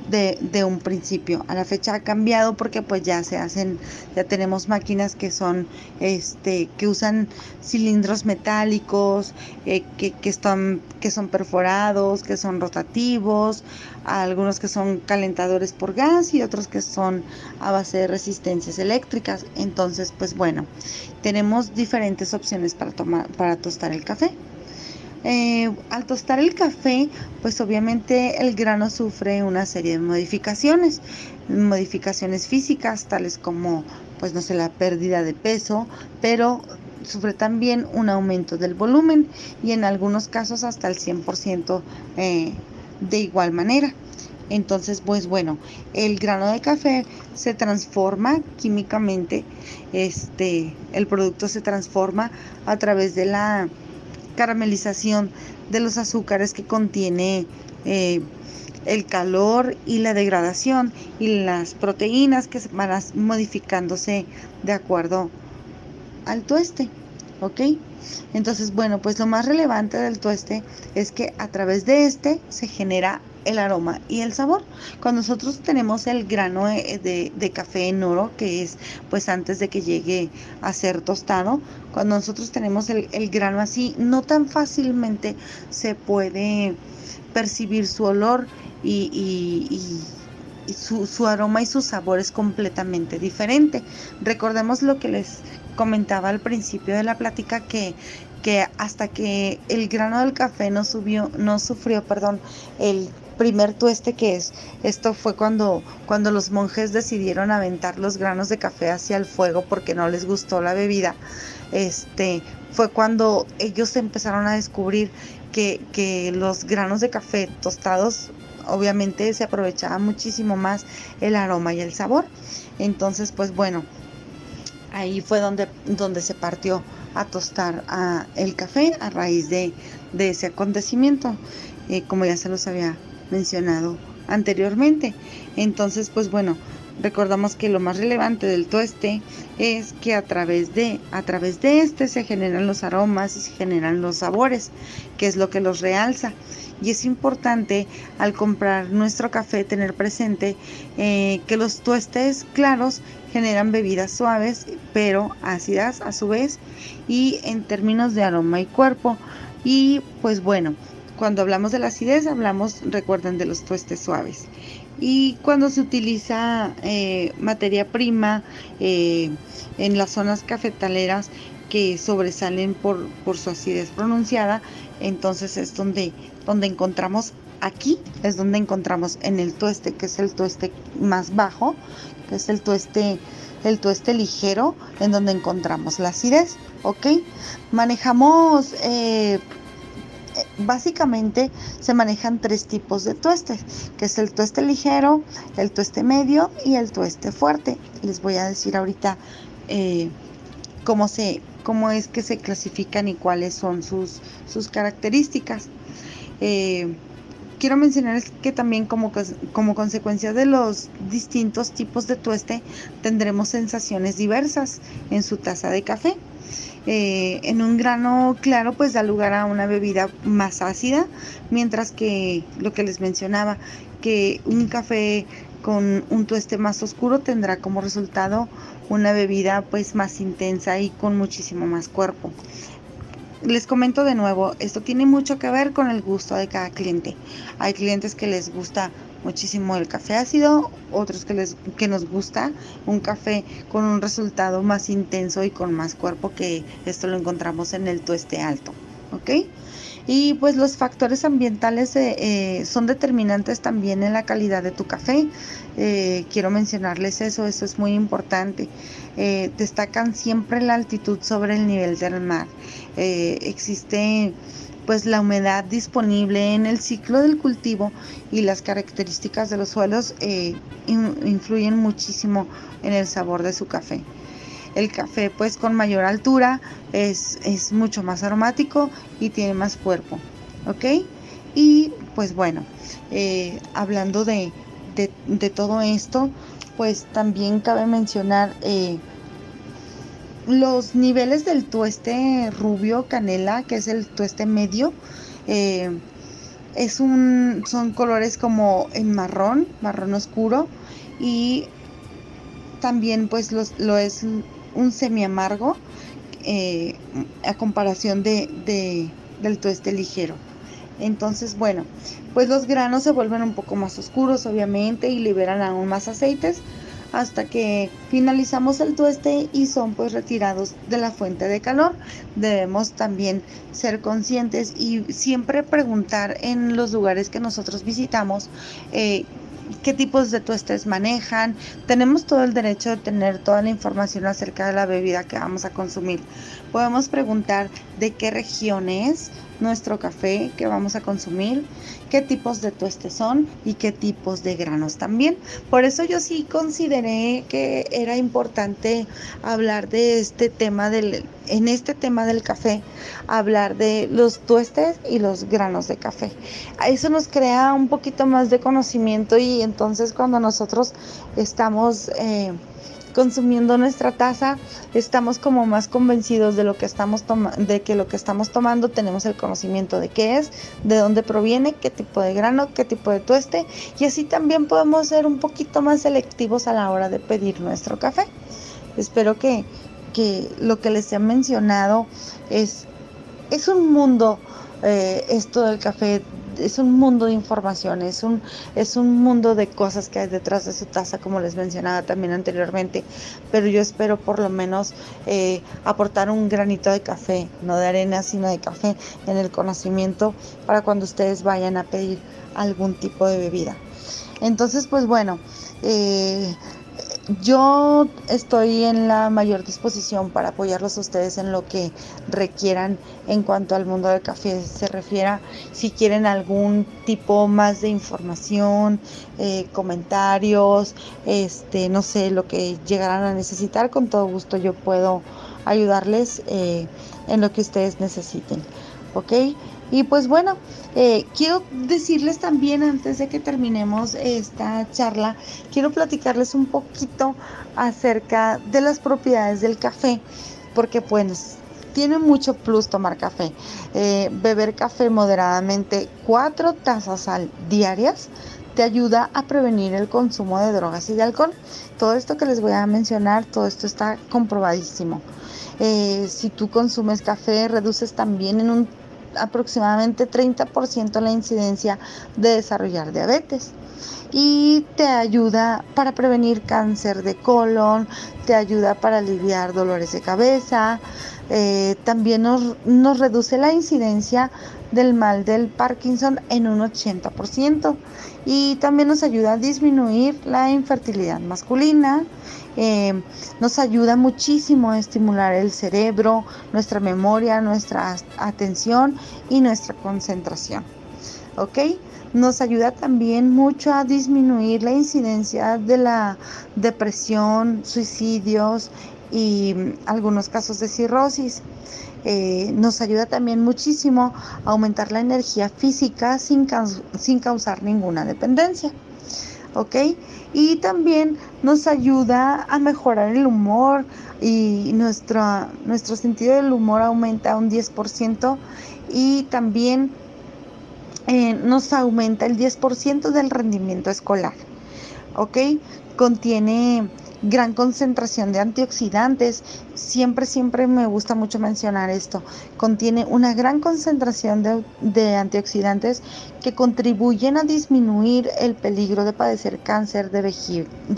de, un principio. A la fecha ha cambiado porque pues ya se hacen, ya tenemos máquinas que son, este, que usan cilindros metálicos, eh, que, que, están, que son perforados, que son rotativos, algunos que son calentadores por gas y otros que son a base de resistencias eléctricas. Entonces, pues bueno, tenemos diferentes opciones para tomar, para tostar el café. Eh, al tostar el café, pues obviamente el grano sufre una serie de modificaciones, modificaciones físicas, tales como, pues no sé, la pérdida de peso, pero sufre también un aumento del volumen y en algunos casos hasta el 100% eh, de igual manera. Entonces, pues bueno, el grano de café se transforma químicamente, este, el producto se transforma a través de la caramelización de los azúcares que contiene eh, el calor y la degradación y las proteínas que van modificándose de acuerdo al tueste. ¿Ok? Entonces, bueno, pues lo más relevante del tueste es que a través de este se genera el aroma y el sabor. Cuando nosotros tenemos el grano de, café en oro, que es pues antes de que llegue a ser tostado, cuando nosotros tenemos el, grano así, no tan fácilmente se puede percibir su olor y, su, su, aroma y su sabor es completamente diferente. Recordemos lo que les comentaba al principio de la plática que que hasta que el grano del café no subió, no sufrió, perdón, el primer tueste que es. Esto fue cuando, cuando los monjes decidieron aventar los granos de café hacia el fuego porque no les gustó la bebida. Este, fue cuando ellos empezaron a descubrir que, que los granos de café tostados obviamente se aprovechaba muchísimo más el aroma y el sabor. Entonces, pues bueno, ahí fue donde, donde se partió a tostar a el café a raíz de, de ese acontecimiento, eh, como ya se los había mencionado anteriormente. Entonces, pues bueno, recordamos que lo más relevante del tueste es que a través de a través de este se generan los aromas y se generan los sabores, que es lo que los realza. Y es importante al comprar nuestro café tener presente eh, que los tuestes claros generan bebidas suaves pero ácidas a su vez y en términos de aroma y cuerpo. Y pues bueno, cuando hablamos de la acidez, hablamos, recuerden, de los tuestes suaves. Y cuando se utiliza eh, materia prima eh, en las zonas cafetaleras que sobresalen por, por, su acidez pronunciada, entonces es donde, donde encontramos aquí, es donde encontramos en el tueste, que es el tueste más bajo, que es el tueste, el tueste ligero, en donde encontramos la acidez, ¿ok? Manejamos eh, básicamente se manejan tres tipos de tuestes, que es el tueste ligero, el tueste medio y el tueste fuerte. Les voy a decir ahorita eh, cómo, se, cómo es que se clasifican y cuáles son sus, sus características. Eh, quiero mencionar que también como, como consecuencia de los distintos tipos de tueste tendremos sensaciones diversas en su taza de café. Eh, en un grano claro pues da lugar a una bebida más ácida, mientras que lo que les mencionaba, que un café con un tueste más oscuro tendrá como resultado una bebida pues más intensa y con muchísimo más cuerpo. Les comento de nuevo, esto tiene mucho que ver con el gusto de cada cliente. Hay clientes que les gusta muchísimo el café ácido, otros que, les, que nos gusta un café con un resultado más intenso y con más cuerpo que esto lo encontramos en el tueste alto. ¿Ok? Y pues los factores ambientales eh, eh, son determinantes también en la calidad de tu café. Eh, quiero mencionarles eso, eso es muy importante. destacan siempre la altitud sobre el nivel del mar. existe pues la humedad disponible en el ciclo del cultivo y las características de los suelos influyen muchísimo en el sabor de su café. El café pues con mayor altura es, mucho más aromático y tiene más cuerpo. ¿Ok? Y pues bueno, eh, hablando de, todo esto, pues también cabe mencionar eh, los niveles del tueste rubio canela, que es el tueste medio. Eh, es un, son colores como en marrón, marrón oscuro y también pues lo es un semi amargo eh, a comparación de, del tueste ligero. Entonces, bueno, pues los granos se vuelven un poco más oscuros, obviamente, y liberan aún más aceites hasta que finalizamos el tueste y son pues retirados de la fuente de calor. Debemos también ser conscientes y siempre preguntar en los lugares que nosotros visitamos eh, qué tipos de tuestes manejan. Tenemos todo el derecho de tener toda la información acerca de la bebida que vamos a consumir. Podemos preguntar de qué región es nuestro café que vamos a consumir, qué tipos de tuestes son y qué tipos de granos también. Por eso yo sí consideré que era importante hablar de este tema del en este tema del café, hablar de los tuestes y los granos de café. Eso nos crea un poquito más de conocimiento y entonces cuando nosotros estamos eh, consumiendo nuestra taza, estamos como más convencidos de lo que estamos de que lo que estamos tomando tenemos el conocimiento de qué es, de dónde proviene, qué tipo de grano, qué tipo de tueste y así también podemos ser un poquito más selectivos a la hora de pedir nuestro café. Espero que, que lo que les he mencionado es, es un mundo, eh, esto del café es un mundo de información, es un, es un mundo de cosas que hay detrás de su taza, como les mencionaba también anteriormente, pero yo espero por lo menos eh, aportar un granito de café, no de arena, sino de café en el conocimiento para cuando ustedes vayan a pedir algún tipo de bebida. Entonces, pues bueno, eh, yo estoy en la mayor disposición para apoyarlos a ustedes en lo que requieran en cuanto al mundo del café se refiera. Si quieren algún tipo más de información, eh, comentarios, este, no sé, lo que llegarán a necesitar, con todo gusto yo puedo ayudarles eh, en lo que ustedes necesiten. ¿Ok? Y pues bueno, eh, quiero decirles también antes de que terminemos esta charla, quiero platicarles un poquito acerca de las propiedades del café, porque pues tiene mucho plus tomar café. Eh, beber café moderadamente, cuatro tazas al diarias, te ayuda a prevenir el consumo de drogas y de alcohol. Todo esto que les voy a mencionar, todo esto está comprobadísimo. Eh, si tú consumes café, reduces también en un aproximadamente 30% la incidencia de desarrollar diabetes. Y te ayuda para prevenir cáncer de colon, te ayuda para aliviar dolores de cabeza, eh, también nos, nos, reduce la incidencia del mal del Parkinson en un 80% y también nos ayuda a disminuir la infertilidad masculina, eh, nos ayuda muchísimo a estimular el cerebro, nuestra memoria, nuestra atención y nuestra concentración. ¿Ok? Nos ayuda también mucho a disminuir la incidencia de la depresión, suicidios y algunos casos de cirrosis. Eh, nos ayuda también muchísimo a aumentar la energía física sin, sin causar ninguna dependencia. ¿Ok? y también nos ayuda a mejorar el humor y nuestro, nuestro sentido del humor aumenta un 10% y también eh, nos aumenta el 10% del rendimiento escolar. ¿Ok? Contiene gran concentración de antioxidantes. Siempre, siempre me gusta mucho mencionar esto. Contiene una gran concentración de, antioxidantes que contribuyen a disminuir el peligro de padecer cáncer de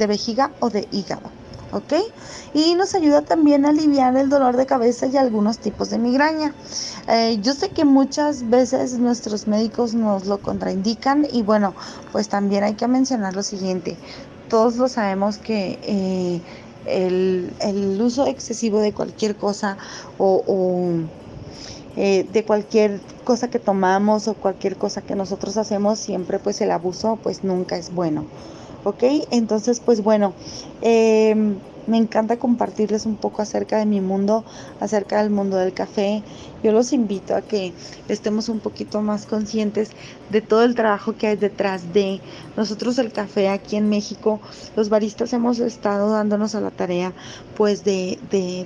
vejiga, o de hígado. ¿ok? Y nos ayuda también a aliviar el dolor de cabeza y algunos tipos de migraña. Eh, yo sé que muchas veces nuestros médicos nos lo contraindican y bueno, pues también hay que mencionar lo siguiente. Todos lo sabemos que eh, el, uso excesivo de cualquier cosa o, eh, de cualquier cosa que tomamos o cualquier cosa que nosotros hacemos, siempre pues el abuso pues nunca es bueno. ¿ok? Entonces, pues bueno, em, me encanta compartirles un poco acerca de mi mundo, acerca del mundo del café. Yo los invito a que estemos un poquito más conscientes de todo el trabajo que hay detrás de nosotros el café aquí en México. Los baristas hemos estado dándonos a la tarea pues de,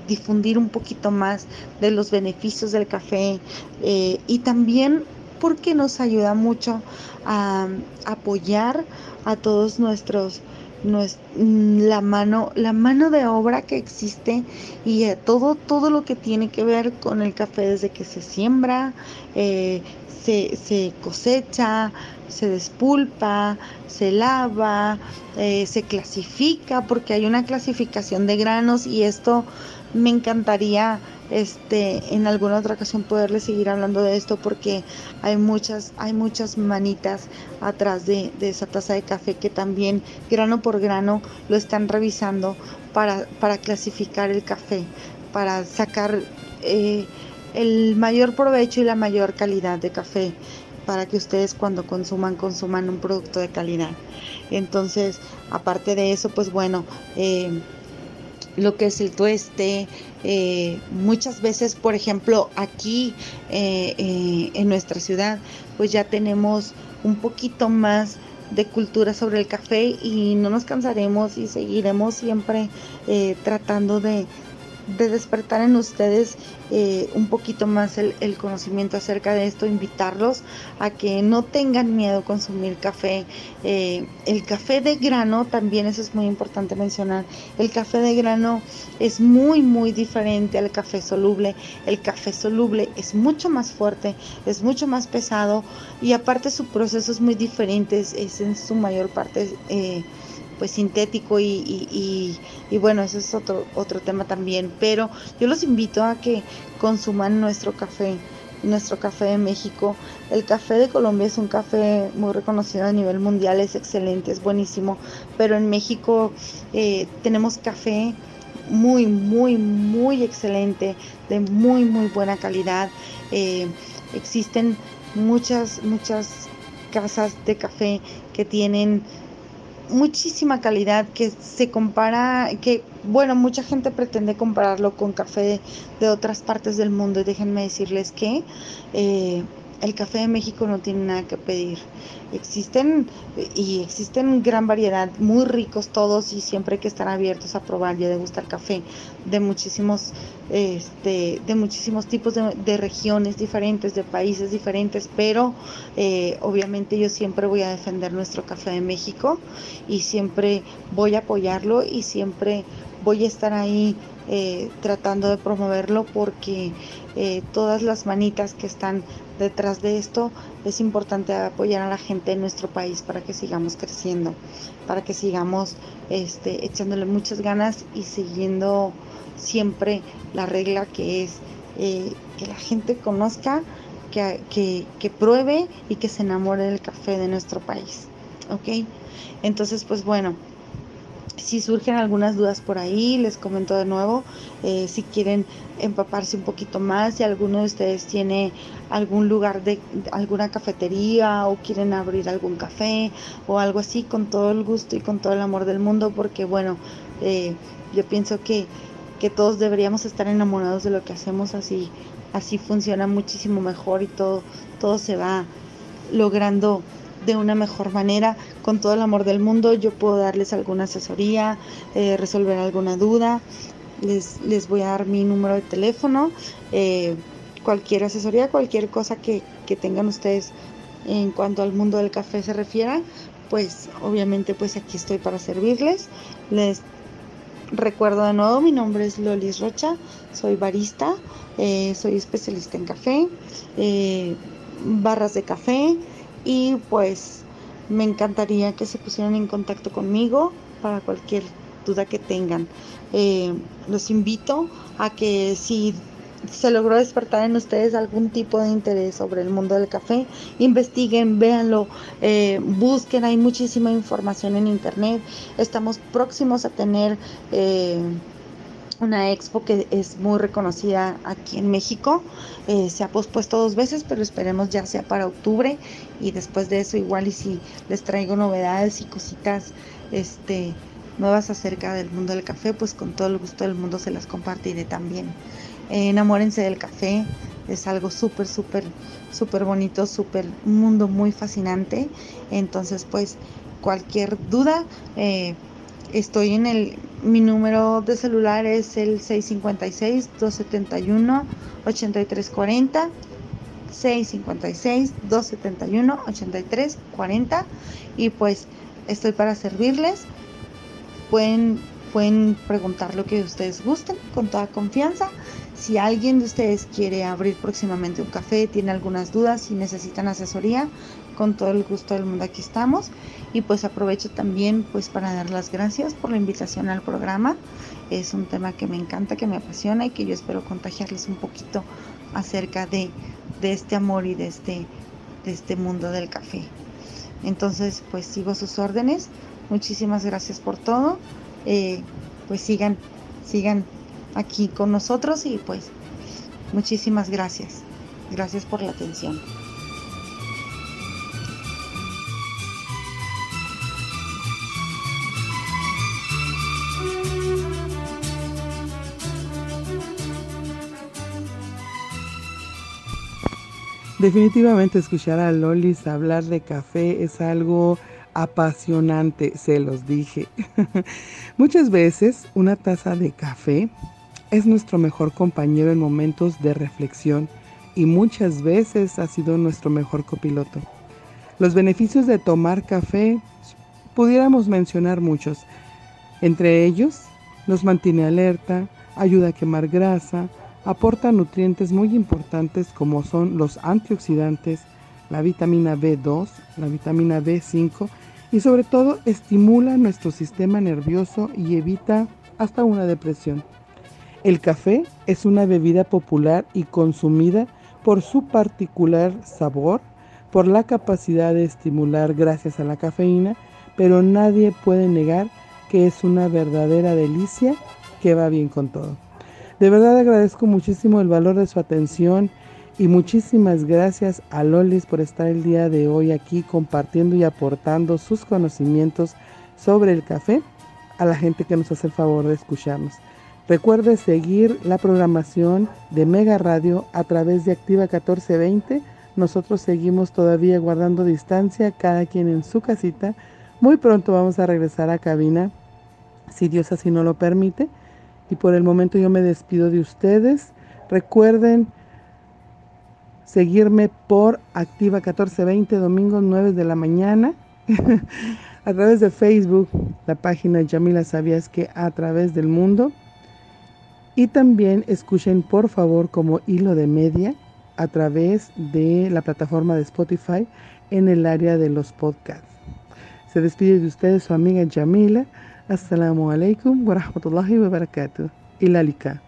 difundir un poquito más de los beneficios del café eh, y también porque nos ayuda mucho a apoyar a todos nuestros mm, la mano la mano de obra que existe y todo todo lo que tiene que ver con el café desde que se siembra eh, se, cosecha se despulpa se lava eh, se clasifica porque hay una clasificación de granos y esto me encantaría este en alguna otra ocasión poderles seguir hablando de esto porque hay muchas hay muchas manitas atrás de, esa taza de café que también grano por grano lo están revisando para, para clasificar el café para sacar eh, el mayor provecho y la mayor calidad de café para que ustedes cuando consuman consuman un producto de calidad. Entonces aparte de eso pues bueno eh, lo que es el tueste. Eh, muchas veces, por ejemplo, aquí eh, eh, en nuestra ciudad, pues ya tenemos un poquito más de cultura sobre el café y no nos cansaremos y seguiremos siempre tratando de, de despertar en ustedes eh, un poquito más el, conocimiento acerca de esto, invitarlos a que no tengan miedo a consumir café. Eh, el café de grano, también eso es muy importante mencionar, el café de grano es muy, muy diferente al café soluble. El café soluble es mucho más fuerte, es mucho más pesado y aparte su proceso es muy diferente, es, en su mayor parte... Eh, pues sintético y, bueno, eso es otro, otro tema también, pero yo los invito a que consuman nuestro café, nuestro café de México. El café de Colombia es un café muy reconocido a nivel mundial, es excelente, es buenísimo, pero en México eh, tenemos café muy, muy, muy excelente, de muy, muy buena calidad. Eh, existen muchas, muchas casas de café que tienen muchísima calidad que se compara, que bueno, mucha gente pretende compararlo con café de, otras partes del mundo y déjenme decirles que eh, el café de México no tiene nada que pedir. Existen y existen gran variedad, muy ricos todos y siempre hay que estar abiertos a probar y a degustar café de muchísimos, este, de muchísimos tipos de, regiones diferentes, de países diferentes, pero eh, obviamente yo siempre voy a defender nuestro café de México y siempre voy a apoyarlo y siempre voy a estar ahí eh, tratando de promoverlo porque eh, todas las manitas que están detrás de esto es importante apoyar a la gente en nuestro país para que sigamos creciendo, para que sigamos este, echándole muchas ganas y siguiendo siempre la regla que es eh, que la gente conozca, que, que, que pruebe y que se enamore del café de nuestro país. ¿Ok? Entonces, pues bueno, si surgen algunas dudas por ahí, les comento de nuevo, eh, si quieren empaparse un poquito más, si alguno de ustedes tiene algún lugar de alguna cafetería o quieren abrir algún café o algo así, con todo el gusto y con todo el amor del mundo, porque bueno, eh, yo pienso que, que todos deberíamos estar enamorados de lo que hacemos, así, así funciona muchísimo mejor y todo, todo se va logrando de una mejor manera. Con todo el amor del mundo yo puedo darles alguna asesoría, eh, resolver alguna duda. Les, les, voy a dar mi número de teléfono. Eh, cualquier asesoría, cualquier cosa que, que, tengan ustedes en cuanto al mundo del café se refiera, pues obviamente pues aquí estoy para servirles. Les recuerdo de nuevo, mi nombre es Lolis Rocha, soy barista, eh, soy especialista en café, barras de café y pues me encantaría que se pusieran en contacto conmigo para cualquier duda que tengan. Eh, los invito a que si se logró despertar en ustedes algún tipo de interés sobre el mundo del café, investiguen, véanlo, eh, busquen, hay muchísima información en internet. Estamos próximos a tener eh, una expo que es muy reconocida aquí en México. Eh, se ha pospuesto dos veces, pero esperemos ya sea para octubre y después de eso igual y si les traigo novedades y cositas este nuevas acerca del mundo del café, pues con todo el gusto del mundo se las compartiré también. Eh, enamórense del café, es algo súper, súper, súper bonito, súper, un mundo muy fascinante. Entonces, pues cualquier duda, eh, estoy en el, mi número de celular es el 656-271-8340. 656-271-8340 y pues estoy para servirles. Pueden, pueden preguntar lo que ustedes gusten con toda confianza. Si alguien de ustedes quiere abrir próximamente un café, tiene algunas dudas y necesitan asesoría, con todo el gusto del mundo aquí estamos. Y pues aprovecho también pues para dar las gracias por la invitación al programa. Es un tema que me encanta, que me apasiona y que yo espero contagiarles un poquito acerca de, de este amor y de este, de este mundo del café. Entonces pues sigo sus órdenes. Muchísimas gracias por todo. Eh, pues sigan, sigan aquí con nosotros y pues muchísimas gracias. Gracias por la atención. Definitivamente escuchar a Lolis hablar de café es algo apasionante, se los dije. (laughs) Muchas veces una taza de café es nuestro mejor compañero en momentos de reflexión y muchas veces ha sido nuestro mejor copiloto. Los beneficios de tomar café pudiéramos mencionar muchos. Entre ellos, nos mantiene alerta, ayuda a quemar grasa, aporta nutrientes muy importantes como son los antioxidantes, la vitamina B2, la vitamina B5 y sobre todo estimula nuestro sistema nervioso y evita hasta una depresión. El café es una bebida popular y consumida por su particular sabor, por la capacidad de estimular gracias a la cafeína, pero nadie puede negar que es una verdadera delicia que va bien con todo. De verdad agradezco muchísimo el valor de su atención y muchísimas gracias a Lolis por estar el día de hoy aquí compartiendo y aportando sus conocimientos sobre el café a la gente que nos hace el favor de escucharnos. Recuerde seguir la programación de Mega Radio a través de Activa 1420. Nosotros seguimos todavía guardando distancia, cada quien en su casita. Muy pronto vamos a regresar a cabina, si Dios así no lo permite. Y por el momento yo me despido de ustedes. Recuerden seguirme por Activa 1420, domingos 9 de la mañana. (laughs) a través de Facebook, la página Yamila Sabías que a través del mundo. Y también escuchen por favor como hilo de media a través de la plataforma de Spotify en el área de los podcasts. Se despide de ustedes su amiga Yamila. Assalamu alaikum wa rahmatullahi wa barakatuh. Ilalika.